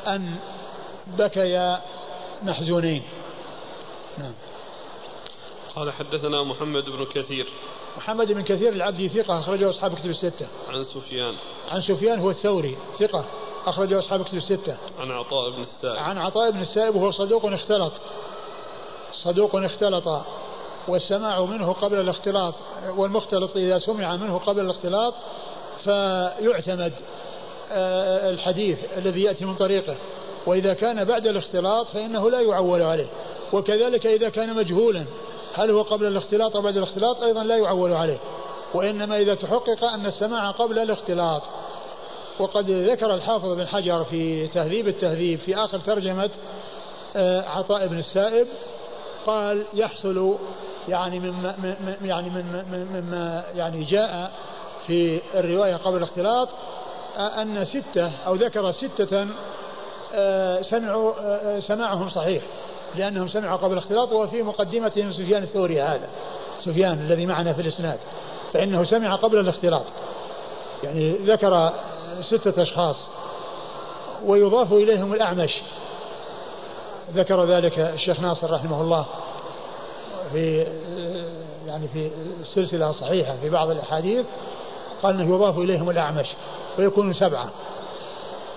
أن بكيا محزونين. نعم. قال حدثنا محمد بن كثير. محمد بن كثير العبدي ثقة أخرجه أصحاب كتب الستة. عن سفيان. عن سفيان هو الثوري ثقة أخرجه أصحاب كتب الستة. عن عطاء بن السائب. عن عطاء بن السائب وهو صدوق اختلط. صدوق اختلط والسماع منه قبل الاختلاط والمختلط إذا سمع منه قبل الاختلاط فيعتمد آه، الحديث الذي يأتي من طريقه. وإذا كان بعد الاختلاط فإنه لا يعول عليه. وكذلك إذا كان مجهولا هل هو قبل الاختلاط أو بعد الاختلاط؟ أيضا لا يعول عليه. وإنما إذا تحقق أن السماع قبل الاختلاط. وقد ذكر الحافظ بن حجر في تهذيب التهذيب في آخر ترجمة آه، عطاء بن السائب قال يحصل يعني مما يعني من مما يعني جاء في الرواية قبل الاختلاط أن ستة أو ذكر ستة آه، سمعوا آه، سماعهم صحيح. لأنهم سمعوا قبل الاختلاط وفي مقدمتهم سفيان الثوري هذا سفيان الذي معنا في الإسناد فإنه سمع قبل الاختلاط. يعني ذكر ستة أشخاص ويضاف إليهم الأعمش. ذكر ذلك الشيخ ناصر رحمه الله في يعني في السلسلة صحيحة في بعض الأحاديث قال أنه يضاف إليهم الأعمش ويكون سبعة.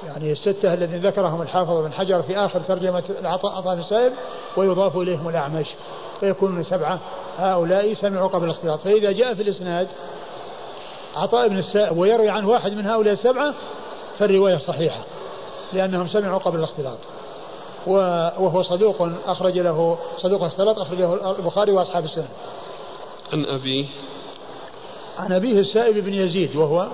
يعني الستة الذين ذكرهم الحافظ بن حجر في آخر ترجمة العطاء عطاء السائب ويضاف إليهم الأعمش. فيكون سبعة. هؤلاء سمعوا قبل الاختلاط فإذا جاء في الإسناد عطاء بن السائب ويروي عن واحد من هؤلاء السبعة فالرواية صحيحة لأنهم سمعوا قبل الاختلاط وهو صدوق أخرج له صدوق اختلط أخرجه البخاري وأصحاب السنة عن أبيه. عن أبيه السائب بن يزيد وهو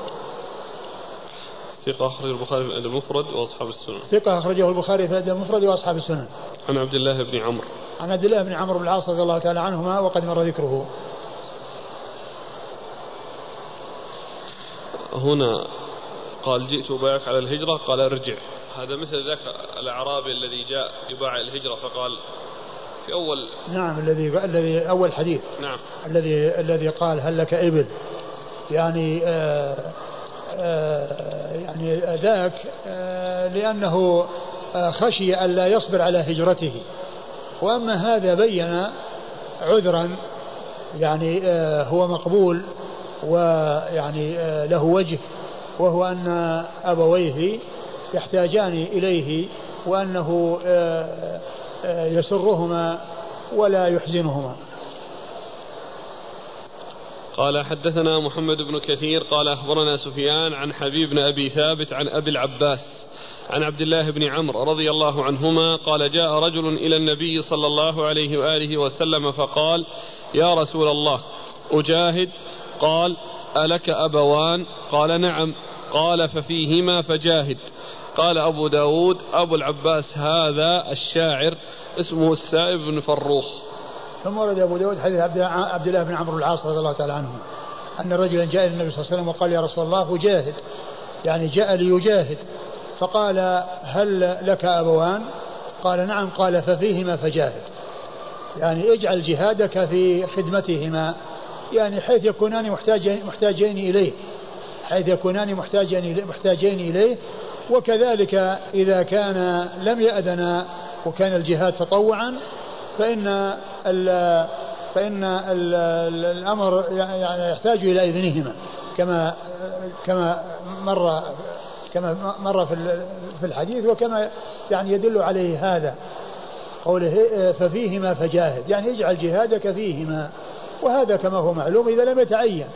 ثقة أخرجه البخاري في الأدب المفرد وأصحاب السنن. ثقة أخرجه البخاري في الأدب المفرد وأصحاب السنن. عن عبد الله بن عمرو. عن عبد الله بن عمرو بن العاص رضي الله تعالى عنهما وقد مر ذكره. هنا قال جئت أبايعك على الهجرة؟ قال ارجع. هذا مثل ذاك الأعرابي الذي جاء يباع الهجرة فقال في أول نعم الذي الذي أول حديث. نعم. الذي الذي قال هل لك إبل؟ يعني آه يعني ذاك آه لأنه آه، خشي أن لا يصبر على هجرته. وأما هذا بين عذرا يعني آه، هو مقبول ويعني آه، له وجه وهو أن أبويه يحتاجان إليه وأنه يسرهما ولا يحزنهما. قال حدثنا محمد بن كثير قال أخبرنا سفيان عن حبيب بن أبي ثابت عن أبي العباس عن عبد الله بن عمرو رضي الله عنهما قال جاء رجل إلى النبي صلى الله عليه وآله وسلم فقال يا رسول الله أجاهد؟ قال ألك أبوان؟ قال نعم. قال ففيهما فجاهد. قال أبو داود أبو العباس هذا الشاعر اسمه السائب بن فروخ. ثم ورد أبو داود حديث عبد الله بن عمرو العاص رضي الله تعالى عنه أن رجلا جاء إلى النبي صلى الله عليه وسلم وقال يا رسول الله أجاهد يعني جاء ليجاهد. فقال هل لك أبوان؟ قال نعم قال ففيهما فجاهد. يعني اجعل جهادك في خدمتهما يعني حيث يكونان محتاجين, محتاجين إليه. حيث يكونان محتاجين محتاجين إليه وكذلك إذا كان لم يأذن وكان الجهاد تطوعا فإن ال فإن ال الأمر يعني يحتاج إلى إذنهما كما كما مر كما مر في في الحديث وكما يعني يدل عليه هذا قوله ففيهما فجاهد يعني اجعل جهادك فيهما وهذا كما هو معلوم إذا لم يتعين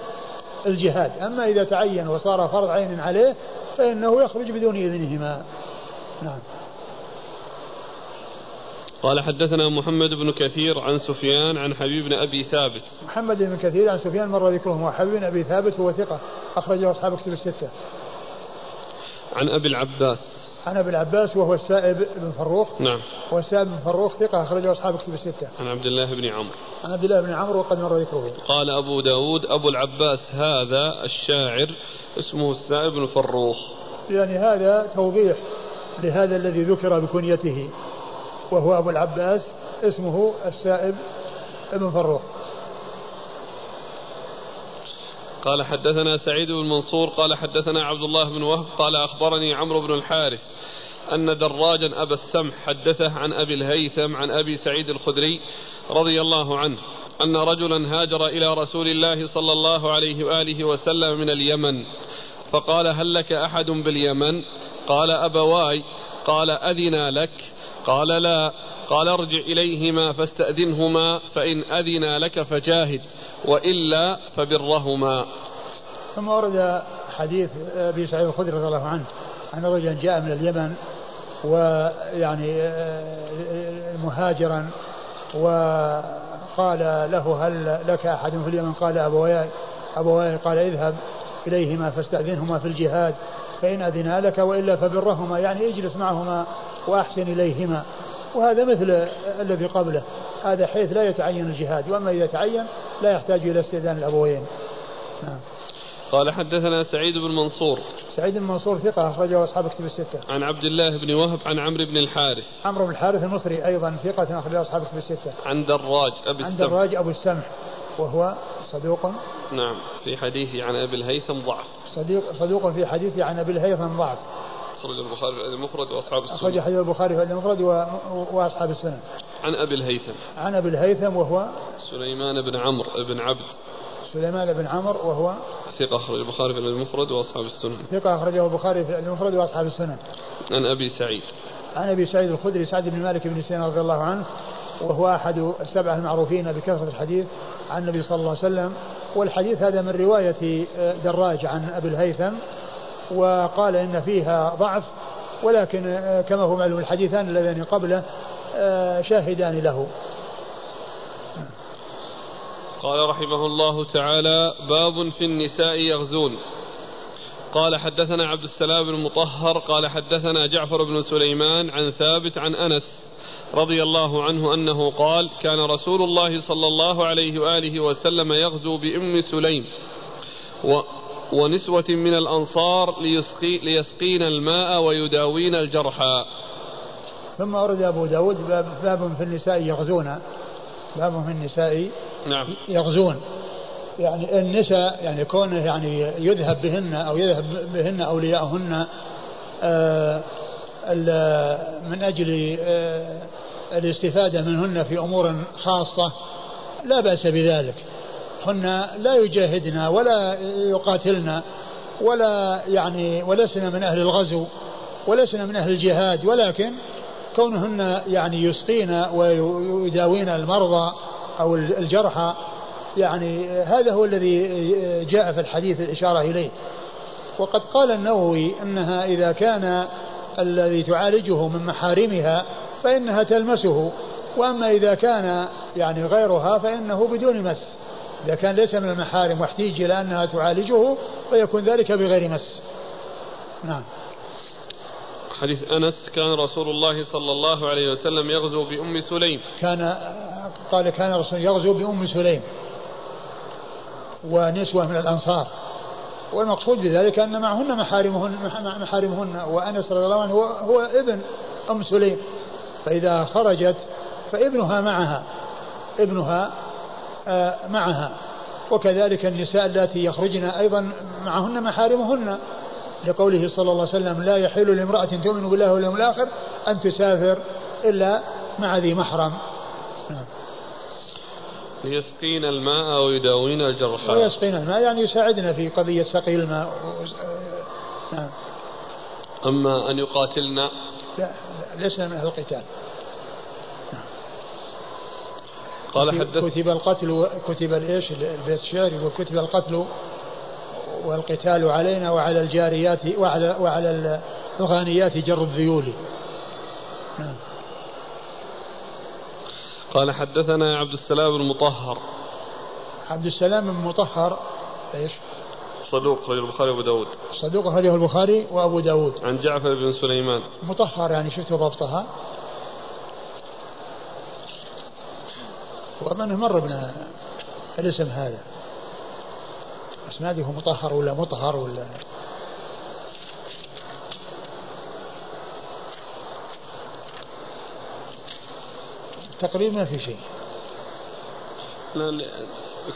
الجهاد. أما إذا تعين وصار فرض عين عليه فإنه يخرج بدون إذنهما. نعم. قال حدثنا محمد بن كثير عن سفيان عن حبيب بن أبي ثابت. محمد بن كثير عن سفيان مر ذكره وحبيب بن أبي ثابت هو ثقة أخرجه أصحاب كتب الستة. عن أبي العباس. عن أبي العباس وهو السائب بن فروخ. نعم. والسائب بن فروخ ثقة أخرجه أصحاب كتب الستة. عن عبد الله بن عمرو. عن عبد الله بن عمرو وقد مر ذكره. قال أبو داود أبو العباس هذا الشاعر اسمه السائب بن فروخ. يعني هذا توضيح لهذا الذي ذكر بكنيته وهو أبو العباس اسمه السائب ابن فروخ. قال حدثنا سعيد بن منصور قال حدثنا عبد الله بن وهب قال أخبرني عمرو بن الحارث أن دراجا أبا السمح حدثه عن أبي الهيثم عن أبي سعيد الخدري رضي الله عنه أن رجلا هاجر إلى رسول الله صلى الله عليه وآله وسلم من اليمن فقال هل لك أحد باليمن؟ قال أبواي قال أذنا لك؟ قال لا. قال ارجع إليهما فاستأذنهما فإن أذنا لك فجاهد وإلا فبرهما. ثم ورد حديث أبي سعيد الخدري رضي الله عنه أن رجلا جاء من اليمن ويعني مهاجرا وقال له هل لك أحد في اليمن؟ قال أبواي أبواي قال اذهب إليهما فاستأذنهما في الجهاد فإن أذنا لك وإلا فبرهما. يعني اجلس معهما وأحسن إليهما. وهذا مثل الذي قبله. هذا حيث لا يتعين الجهاد وأما إذا تعين لا يحتاج إلى استئذان الأبوين. نعم. قال حدثنا سعيد بن منصور. سعيد بن منصور ثقة أخرجه أصحاب كتب الستة. عن عبد الله بن وهب عن عمرو بن الحارث. عمرو بن الحارث المصري أيضا ثقة أخرجه أصحاب كتب الستة. عن دراج أبي السمح. عن دراج أبو السمح وهو صدوق. نعم في حديثه عن أبي الهيثم ضعف. صديق صدوق في حديثه عن أبي الهيثم ضعف. أخرج البخاري في المفرد وأصحاب السنن أخرج حديث البخاري في المفرد وأصحاب السنن عن أبي الهيثم. عن أبي الهيثم وهو سليمان بن عمرو بن عبد. سليمان بن عمرو وهو ثقة أخرج البخاري في المفرد وأصحاب السنن ثقة أخرجه البخاري في المفرد وأصحاب السنن عن أبي سعيد. عن أبي سعيد الخدري سعد بن مالك بن سينا رضي الله عنه وهو أحد السبعة المعروفين بكثرة الحديث عن النبي صلى الله عليه وسلم. والحديث هذا من رواية دراج عن أبي الهيثم وقال إن فيها ضعف ولكن كما هو معلوم الحديثان اللذان قبله شاهدان له. قال رحمه الله تعالى باب في النساء يغزون. قال حدثنا عبد السلام بن مطهر قال حدثنا جعفر بن سليمان عن ثابت عن أنس رضي الله عنه أنه قال كان رسول الله صلى الله عليه وآله وسلم يغزو بأم سليم. و ونسوة من الأنصار ليسقي ليسقين الماء ويداوين الجرحى ثم أورد أبو داود باب, باب في النساء يغزون. باب في النساء نعم. يغزون. يعني النساء يعني كونه يعني يذهب بهن أو يذهب بهن أولياءهن آه من أجل آه، الاستفادة منهن في أمور خاصة لا بأس بذلك. هن لا يجاهدن ولا يقاتلن ولا يعني ولسنا من أهل الغزو ولسنا من أهل الجهاد ولكن كونهن يعني يسقين ويداوين المرضى أو الجرحى يعني هذا هو الذي جاء في الحديث الإشارة إليه. وقد قال النووي أنها إذا كان الذي تعالجه من محارمها فإنها تلمسه وأما إذا كان يعني غيرها فإنه بدون مس. إذا كان ليس من المحارم واحتيج إلى أنها تعالجه فيكون ذلك بغير مس. نعم. حديث أنس كان رسول الله صلى الله عليه وسلم يغزو بأم سليم. كان قال كان رسول يغزو بأم سليم. ونسوة من الأنصار. والمقصود بذلك أن معهن محارمهن محارمهن وأنس رضي الله عنه هو, هو ابن أم سليم. فإذا خرجت فابنها معها. ابنها معها. وكذلك النساء اللاتي يخرجن أيضا معهن محارمهن. لقوله صلى الله عليه وسلم لا يحل لامرأة تؤمن بالله واليوم الآخر أن تسافر إلا مع ذي محرم. نعم. يسقين الماء ويداوين الجرحى ويسقين الماء يعني يساعدنا في قضية سقي الماء. نعم. أما أن يقاتلنا لا لسنا من أهل القتال. قال حدث كتب القتل كتب الإيش؟ البيت الشعري وكتب القتل والقتال علينا وعلى الجاريات وعلى وعلى الغانيات جر الذيول. نعم. قال حدثنا عبد السلام بن مطهر. عبد السلام بن مطهر إيش؟ صدوق أخرجه البخاري وأبو داود. صدوق أخرجه البخاري وأبو داود. عن جعفر بن سليمان. مطهر يعني شفت ضبطها. وأظنه مر بنا الاسم هذا. بس ما أدري هو مطهر ولا مطهر ولا؟ تقريبا ما في شيء.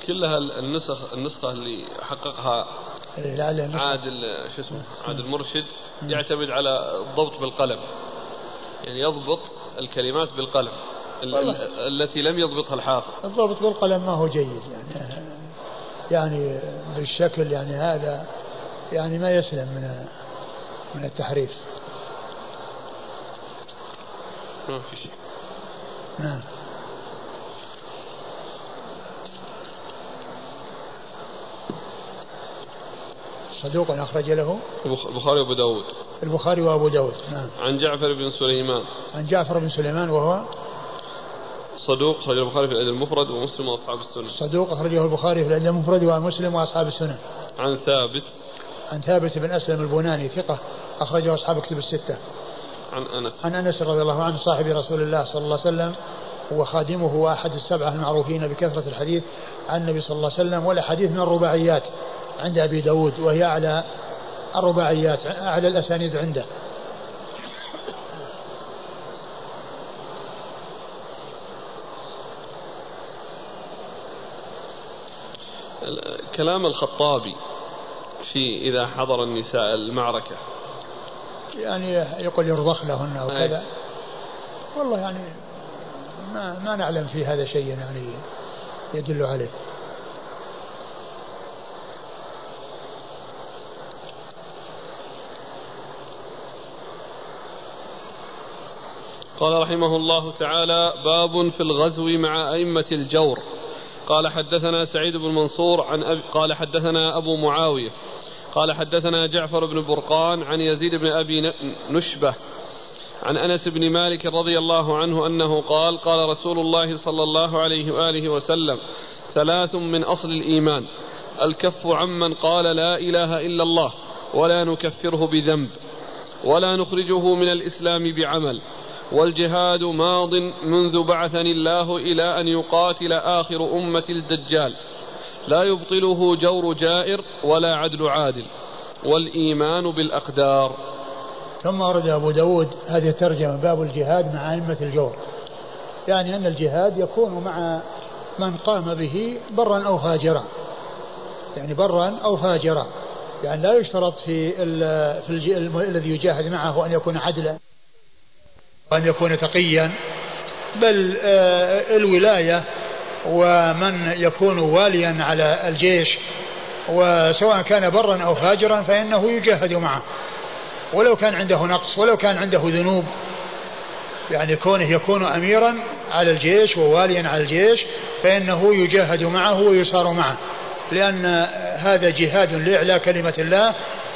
كلها النسخ النسخة اللي حققها عادل شو اسمه عادل مرشد يعتمد على الضبط بالقلم. يعني يضبط الكلمات بالقلم. التي لم يضبطها الحافظ. الضبط بالقلم ما هو جيد يعني. يعني بالشكل يعني هذا يعني ما يسلم من من التحريف. ما في شيء. نعم. صدوق أخرج له؟ البخاري وأبو داود. البخاري وأبو داود نعم. عن جعفر بن سليمان. عن جعفر بن سليمان وهو صدوق أخرجه البخاري في الأدب المفرد ومسلم وأصحاب السنة. صدوق أخرجه البخاري في الأدب المفرد ومسلم وأصحاب السنة. عن ثابت. عن ثابت بن أسلم البناني ثقة أخرجه أصحاب كتب الستة. عن أنس. عن أنس رضي الله عنه صاحب رسول الله صلى الله عليه وسلم هو خادمه وأحد السبعة المعروفين بكثرة الحديث عن النبي صلى الله عليه وسلم والأحاديث من الرباعيات عند أبي داود وهي أعلى الرباعيات أعلى الأسانيد عنده. كلام الخطابي في إذا حضر النساء المعركة. يعني يقول يرضخ لهن أو كذا. والله يعني ما ما نعلم في هذا شيء يعني يدل عليه. قال رحمه الله تعالى باب في الغزو مع أئمة الجور. قال حدثنا سعيد بن منصور عن أبي قال حدثنا أبو معاوية. قال حدثنا جعفر بن برقان عن يزيد بن أبي نشبة عن أنس بن مالك رضي الله عنه أنه قال قال رسول الله صلى الله عليه وآله وسلم ثلاث من أصل الإيمان الكف عمن قال لا إله إلا الله ولا نكفره بذنب ولا نخرجه من الإسلام بعمل. والجهاد ماض منذ بعثني الله إلى أن يقاتل آخر أمة الدجال. لا يبطله جور جائر ولا عدل عادل. والإيمان بالأقدار. ثم ورد أبو داود هذه الترجمة باب الجهاد مع أئمة الجور. يعني أن الجهاد يكون مع من قام به برا أو فاجرا يعني برا أو فاجرا يعني لا يشترط في, في الذي يجاهد معه أن يكون عدلا. وأن يكون تقيا بل آه، الولاية ومن يكون واليا على الجيش وسواء كان برا أو فاجرا فإنه يجاهد معه. ولو كان عنده نقص ولو كان عنده ذنوب. يعني كونه يكون أميرا على الجيش وواليا على الجيش فإنه يجاهد معه ويصار معه. لأن هذا جهاد لإعلاء كلمة الله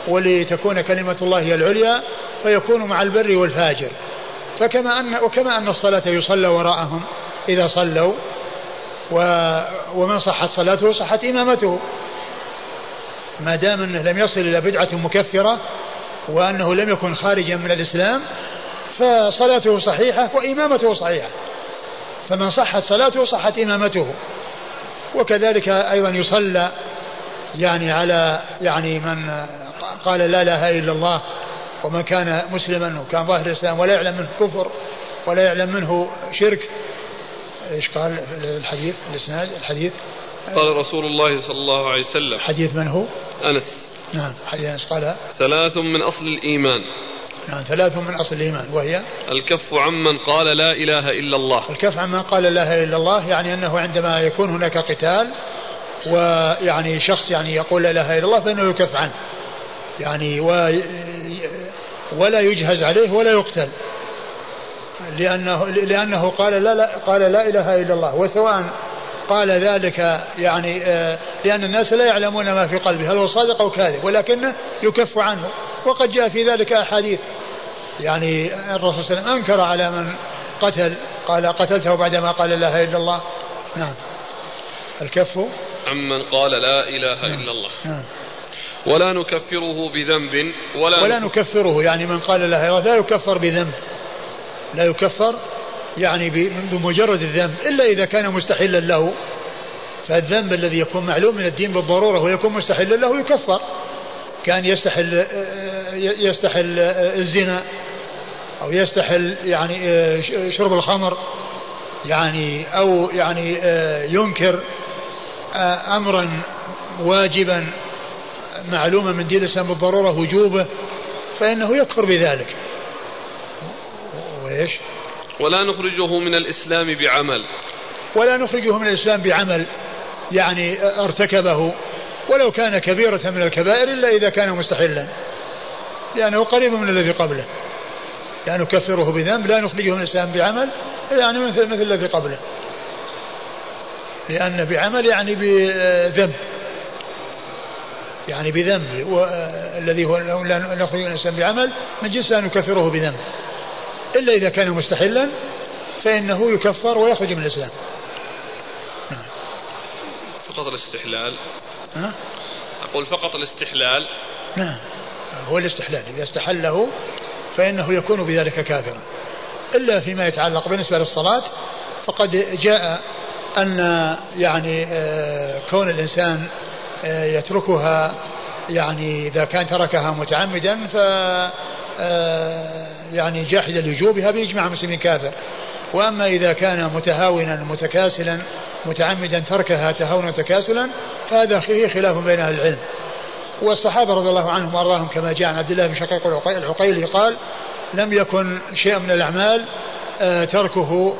ولتكون كلمة الله هي العليا فيكون مع البر والفاجر. فكما أن وكما أن الصلاة يصلى وراءهم إذا صلوا و ومن صحت صلاته صحت إمامته. ما دام أنه لم يصل إلى بدعة مكفرة وأنه لم يكن خارجا من الإسلام فصلاته صحيحة وإمامته صحيحة. فمن صحت صلاته صحت إمامته. وكذلك أيضا يصلى يعني على يعني من قال لا إله إلا الله ومن كان مسلما وكان ظاهر الإسلام ولا يعلم منه كفر ولا يعلم منه شرك. إيش قال الحديث؟ الإسناد الحديث. قال رسول الله صلى الله عليه وسلم. حديث من هو؟ أنس. نعم حديث أنس قال. ثلاث من أصل الإيمان. نعم ثلاث من أصل الإيمان وهي؟ الكف عمن قال لا إله إلا الله. الكف عمن قال لا إله إلا الله يعني أنه عندما يكون هناك قتال ويعني شخص يعني يقول لا إله إلا الله فإنه يكف عنه. يعني و ولا يجهز عليه ولا يقتل. لأنه لأنه قال لا, لا قال لا إله إلا الله. وسواء قال ذلك يعني آه، لأن الناس لا يعلمون ما في قلبه هل هو صادق أو كاذب ولكنه يكف عنه. وقد جاء في ذلك أحاديث. يعني الرسول صلى الله عليه وسلم أنكر على من قتل قال قتلته بعدما قال لا إله إلا الله. نعم. الكف؟ عمن قال لا إله إلا الله. نعم. ولا نكفره بذنب ولا, ولا نكفره. يعني من قال لا إله لا يكفر بذنب. لا يكفر يعني بمجرد الذنب إلا إذا كان مستحلا له. فالذنب الذي يكون معلوم من الدين بالضرورة ويكون مستحلا له يكفر. كان يستحل يستحل الزنا أو يستحل يعني شرب الخمر يعني أو يعني ينكر امرا واجبا. معلومة من دين الإسلام بالضرورة وجوبه فإنه يكفر بذلك. وإيش؟ ولا نخرجه من الإسلام بعمل. ولا نخرجه من الإسلام بعمل يعني ارتكبه ولو كان كبيرة من الكبائر إلا إذا كان مستحلا. لأنه قريب من الذي قبله. يعني نكفره بذنب لا نخرجه من الإسلام بعمل يعني مثل مثل الذي قبله. لأن بعمل يعني بذنب. يعني بذنب الذي هو لا نخرج الإنسان بعمل من جنس لا نكفره بذنب. إلا إذا كان مستحلا فإنه يكفر ويخرج من الإسلام. فقط الاستحلال. ها؟ أقول فقط الاستحلال. نعم. هو الاستحلال. إذا استحله فإنه يكون بذلك كافرا. إلا فيما يتعلق بالنسبة للصلاة فقد جاء أن يعني آه، كون الإنسان يتركها يعني إذا كان تركها متعمدا ف آه، يعني جاحدا لوجوبها بإجماع المسلمين كافر. وأما إذا كان متهاونا متكاسلا متعمدا تركها تهاونا وتكاسلا فهذا فيه خلاف بين أهل العلم. والصحابة رضي الله عنهم وأرضاهم كما جاء عن عبد الله بن شقيق العقيلي قال لم يكن شيء من الأعمال آه، تركه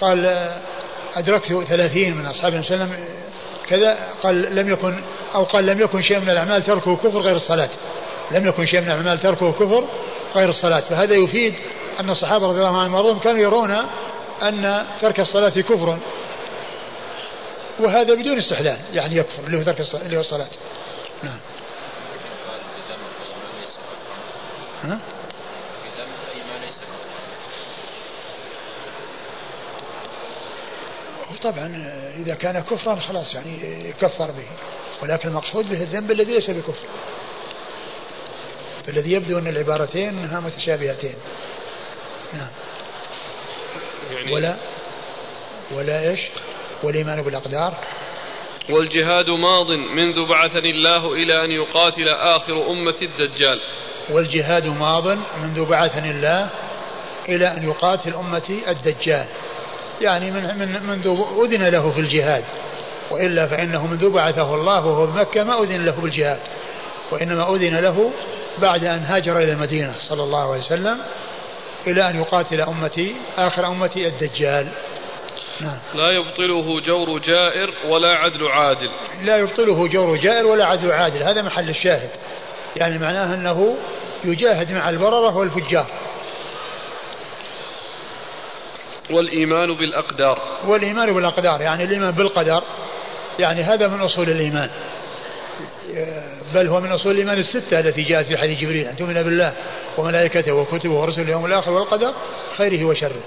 قال أدركت ثلاثين من أصحاب النبي صلى الله عليه وسلم كذا قال لم يكن أو قال لم يكن شيء من الأعمال تركه كفر غير الصلاة. لم يكن شيء من الأعمال تركه كفر غير الصلاة. فهذا يفيد أن الصحابة رضي الله عنهم وأرضاهم كانوا يرون أن ترك الصلاة كفر. وهذا بدون استحلال يعني يكفر اللي هو ترك الصلاة اللي هو الصلاة. نعم. ها؟ طبعا إذا كان كفرا خلاص يعني يكفر به. ولكن المقصود به الذنب الذي ليس بكفر. فالذي يبدو أن العبارتين انها متشابهتين. نعم. يعني ولا ولا إيش؟ والإيمان بالأقدار. والجهاد ماض منذ بعثني الله إلى أن يقاتل آخر أمة الدجال. والجهاد ماض منذ بعثني الله إلى أن يقاتل امتي الدجال. يعني من من منذ أذن له في الجهاد. وإلا فإنه منذ بعثه الله وهو بمكة ما أذن له بالجهاد. وإنما أذن له بعد أن هاجر إلى المدينة صلى الله عليه وسلم إلى أن يقاتل أمتي آخر أمتي الدجال. نعم. لا يبطله جور جائر ولا عدل عادل. لا يبطله جور جائر ولا عدل عادل. هذا محل الشاهد. يعني معناه أنه يجاهد مع البررة والفجار. والإيمان بالأقدار. والإيمان بالأقدار يعني الإيمان بالقدر يعني هذا من أصول الإيمان. بل هو من أصول الإيمان الستة التي جاءت في حديث جبريل أن تؤمن بالله وملائكته وكتبه ورسله اليوم الآخر والقدر خيره وشره.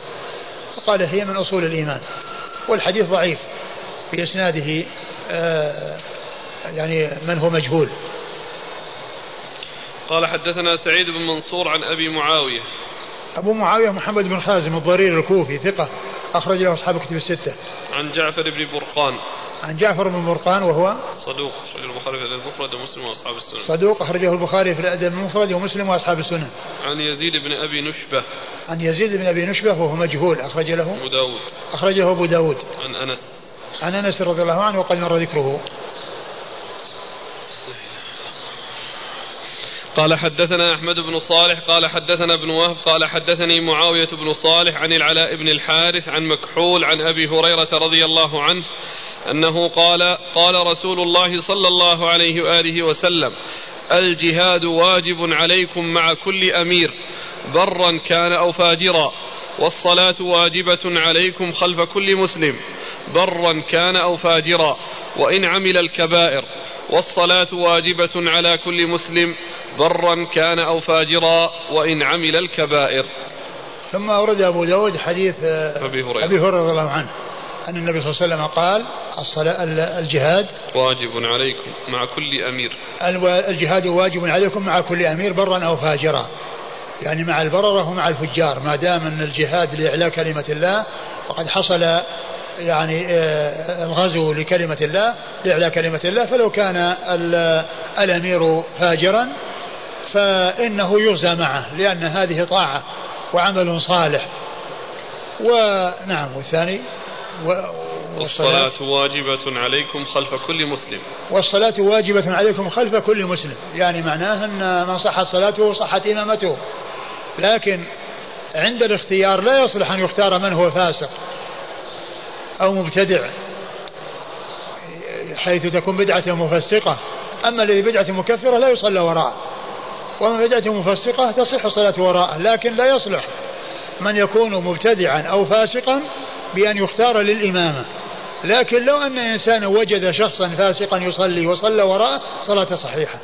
فقال هي من أصول الإيمان. والحديث ضعيف في إسناده آه، يعني من هو مجهول. قال حدثنا سعيد بن منصور عن أبي معاوية. أبو معاوية محمد بن خازم الضرير الكوفي ثقة أخرج له أصحاب كتب الستة. عن جعفر بن برقان. عن جعفر بن برقان وهو صدوق أخرجه البخاري في الأدب المفرد ومسلم وأصحاب السنن. صدوق أخرجه البخاري في الأدب المفرد ومسلم وأصحاب السنن. عن يزيد بن أبي نشبة. عن يزيد بن أبي نشبة وهو مجهول أخرج له. أبو داود. أخرجه أبو داود. عن أنس. عن أنس رضي الله عنه وقد مر ذكره. قال حدثنا أحمد بن صالح قال حدثنا ابن وهب قال حدثني معاوية بن صالح عن العلاء بن الحارث عن مكحول عن أبي هريرة رضي الله عنه أنه قال قال رسول الله صلى الله عليه وآله وسلم الجهاد واجب عليكم مع كل أمير برا كان أو فاجرا والصلاة واجبة عليكم خلف كل مسلم برا كان أو فاجرا وإن عمل الكبائر والصلاة واجبة على كل مسلم برا كان أو فاجرا وإن عمل الكبائر. ثم أورد أبو داود حديث آه، أبي هريرة. أبي هريرة رضي الله عنه أن النبي صلى الله عليه وسلم قال الصلاة الجهاد واجب عليكم مع كل أمير. الجهاد واجب عليكم مع كل أمير برا أو فاجرا. يعني مع البررة ومع الفجار. ما دام أن الجهاد لإعلاء كلمة الله وقد حصل يعني آه، الغزو لكلمة الله لإعلاء كلمة الله فلو كان الأمير فاجرا فإنه يرزى معه لأن هذه طاعة وعمل صالح. ونعم والثاني؟ والصلاة؟ واجبة عليكم خلف كل مسلم. والصلاة واجبة عليكم خلف كل مسلم. يعني معناه أن من صحت صلاته صحت إمامته. لكن عند الاختيار لا يصلح أن يختار من هو فاسق أو مبتدع حيث تكون بدعة مفسقة. أما الذي بدعة مكفرة لا يصلى وراءه. ومن بدعة مفسقة تصح الصلاة وراءه لكن لا يصلح من يكون مبتدعا أو فاسقا بأن يختار للإمامة. لكن لو أن إنسانا وجد شخصا فاسقا يصلي وصلى وراءه صلاة صحيحة.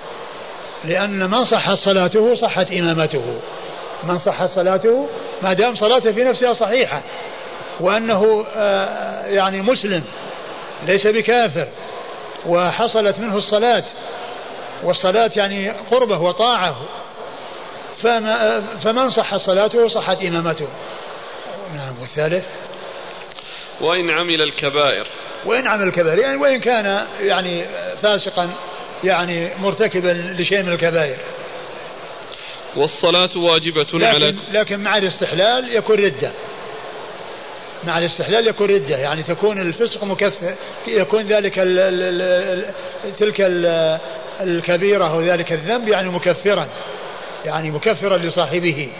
لأن من صحت صلاته صحت إمامته. من صحت صلاته ما دام صلاته في نفسها صحيحة. وأنه آه، يعني مسلم ليس بكافر. وحصلت منه الصلاة. والصلاة يعني قربة وطاعة. فما فمن صح صلاته صحت إمامته. نعم والثالث؟ وإن عمل الكبائر. وإن عمل الكبائر يعني وإن كان يعني فاسقا يعني مرتكبا لشيء من الكبائر. والصلاة واجبة لكن على لكن مع الاستحلال يكون ردة. مع الاستحلال يكون ردة يعني تكون الفسق مكفر يكون ذلك ال ال ال تلك ال الكبيرة أو ذلك الذنب يعني مكفرا يعني مكفرا لصاحبه.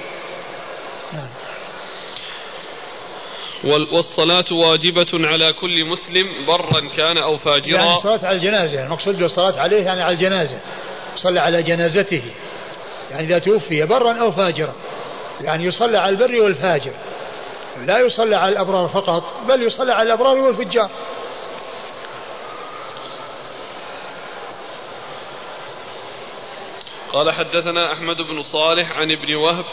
نعم. والصلاة واجبة على كل مسلم برا كان أو فاجرا. يعني الصلاة على الجنازة المقصود بالصلاة عليه يعني على الجنازة صلى على جنازته. يعني إذا توفي برا أو فاجرا يعني يصلى على البر والفاجر لا يصلى على الأبرار فقط بل يصلى على الأبرار والفجار. قال حدثنا أحمد بن صالح عن ابن وهب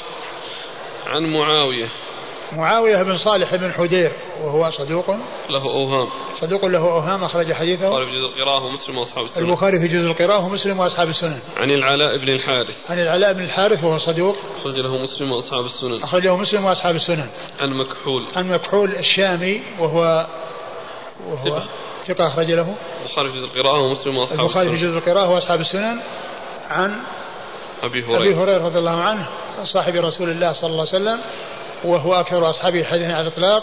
عن معاوية. معاوية بن صالح بن حدير وهو صدوق. له أوهام. صدوق له أوهام أخرج حديثه. البخاري في جزء القراءة ومسلم وأصحاب السنن البخاري في جزء القراءة ومسلم وأصحاب السنن عن العلاء بن الحارث. عن العلاء بن الحارث وهو صدوق. أخرج له مسلم وأصحاب السنن أخرج له مسلم وأصحاب السنن عن مكحول. عن مكحول الشامي وهو وهو ثقة. أخرج له. البخاري في جزء القراءة ومسلم وأصحاب البخاري في جزء القراءة وأصحاب السنن عن أبي هريرة. أبي هريرة رضي الله عنه صاحب رسول الله صلى الله عليه وسلم وهو أكثر أصحابه حديثا على الإطلاق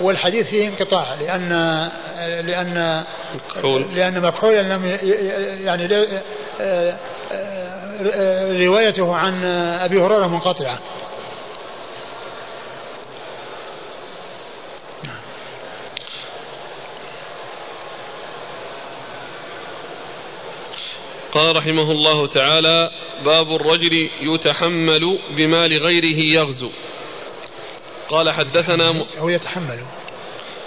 والحديث فيه انقطاع لأن لأن مكحول. لأن مكحول لم يعني آه، روايته عن أبي هريرة منقطعة. قال رحمه الله تعالى باب الرجل يتحمل بمال غيره يغزو قال حدثنا أو يتحمل.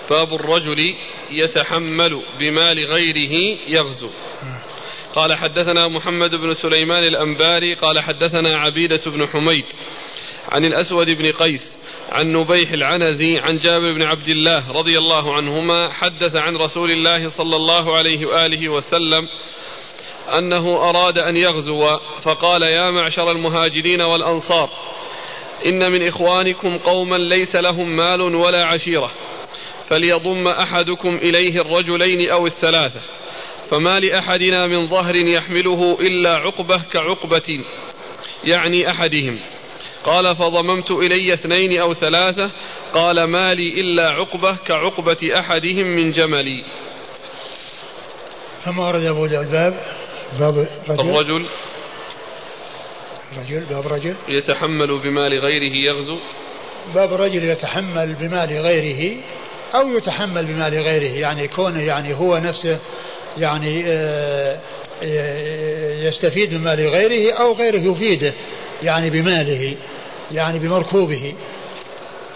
باب الرجل يتحمل بمال غيره يغزو قال حدثنا محمد بن سليمان الأنباري قال حدثنا عبيدة بن حميد عن الأسود بن قيس عن نبيح العنزي عن جابر بن عبد الله رضي الله عنهما حدث عن رسول الله صلى الله عليه وآله وسلم أنه أراد أن يغزو فقال يا معشر المهاجرين والأنصار إن من إخوانكم قوما ليس لهم مال ولا عشيرة فليضم أحدكم إليه الرجلين أو الثلاثة فما لأحدنا من ظهر يحمله إلا عقبة كعقبة يعني أحدهم. قال فضممت إلي اثنين أو ثلاثة قال ما لي إلا عقبة كعقبة أحدهم من جملي. ثم ورد أبو الباب باب رجل. الرجل. رجل باب رجل. يتحمل بمال غيره يغزو. باب الرجل يتحمل بمال غيره أو يتحمل بمال غيره يعني كونه يعني هو نفسه يعني آه، آه، يستفيد من مال غيره أو غيره يفيده يعني بماله يعني بمركوبه.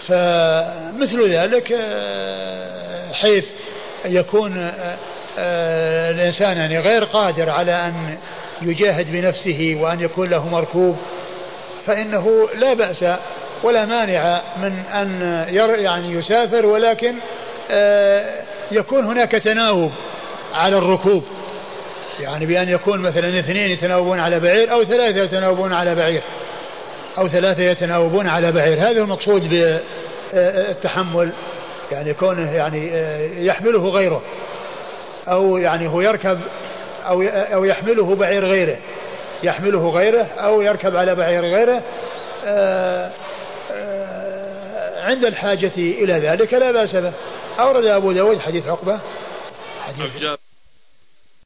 فمثل ذلك آه، حيث يكون الإنسان يعني غير قادر على أن يجاهد بنفسه وأن يكون له مركوب فإنه لا بأس ولا مانع من أن يعني يسافر ولكن يكون هناك تناوب على الركوب. يعني بأن يكون مثلا اثنين يتناوبون على بعير أو ثلاثة يتناوبون على بعير أو ثلاثة يتناوبون على بعير. هذا المقصود بالتحمل يعني كونه يعني يحمله غيره. أو يعني هو يركب أو أو يحمله بعير غيره. يحمله غيره أو يركب على بعير غيره. عند الحاجة إلى ذلك لا بأس به. أورد أبو داود حديث عقبة. حديث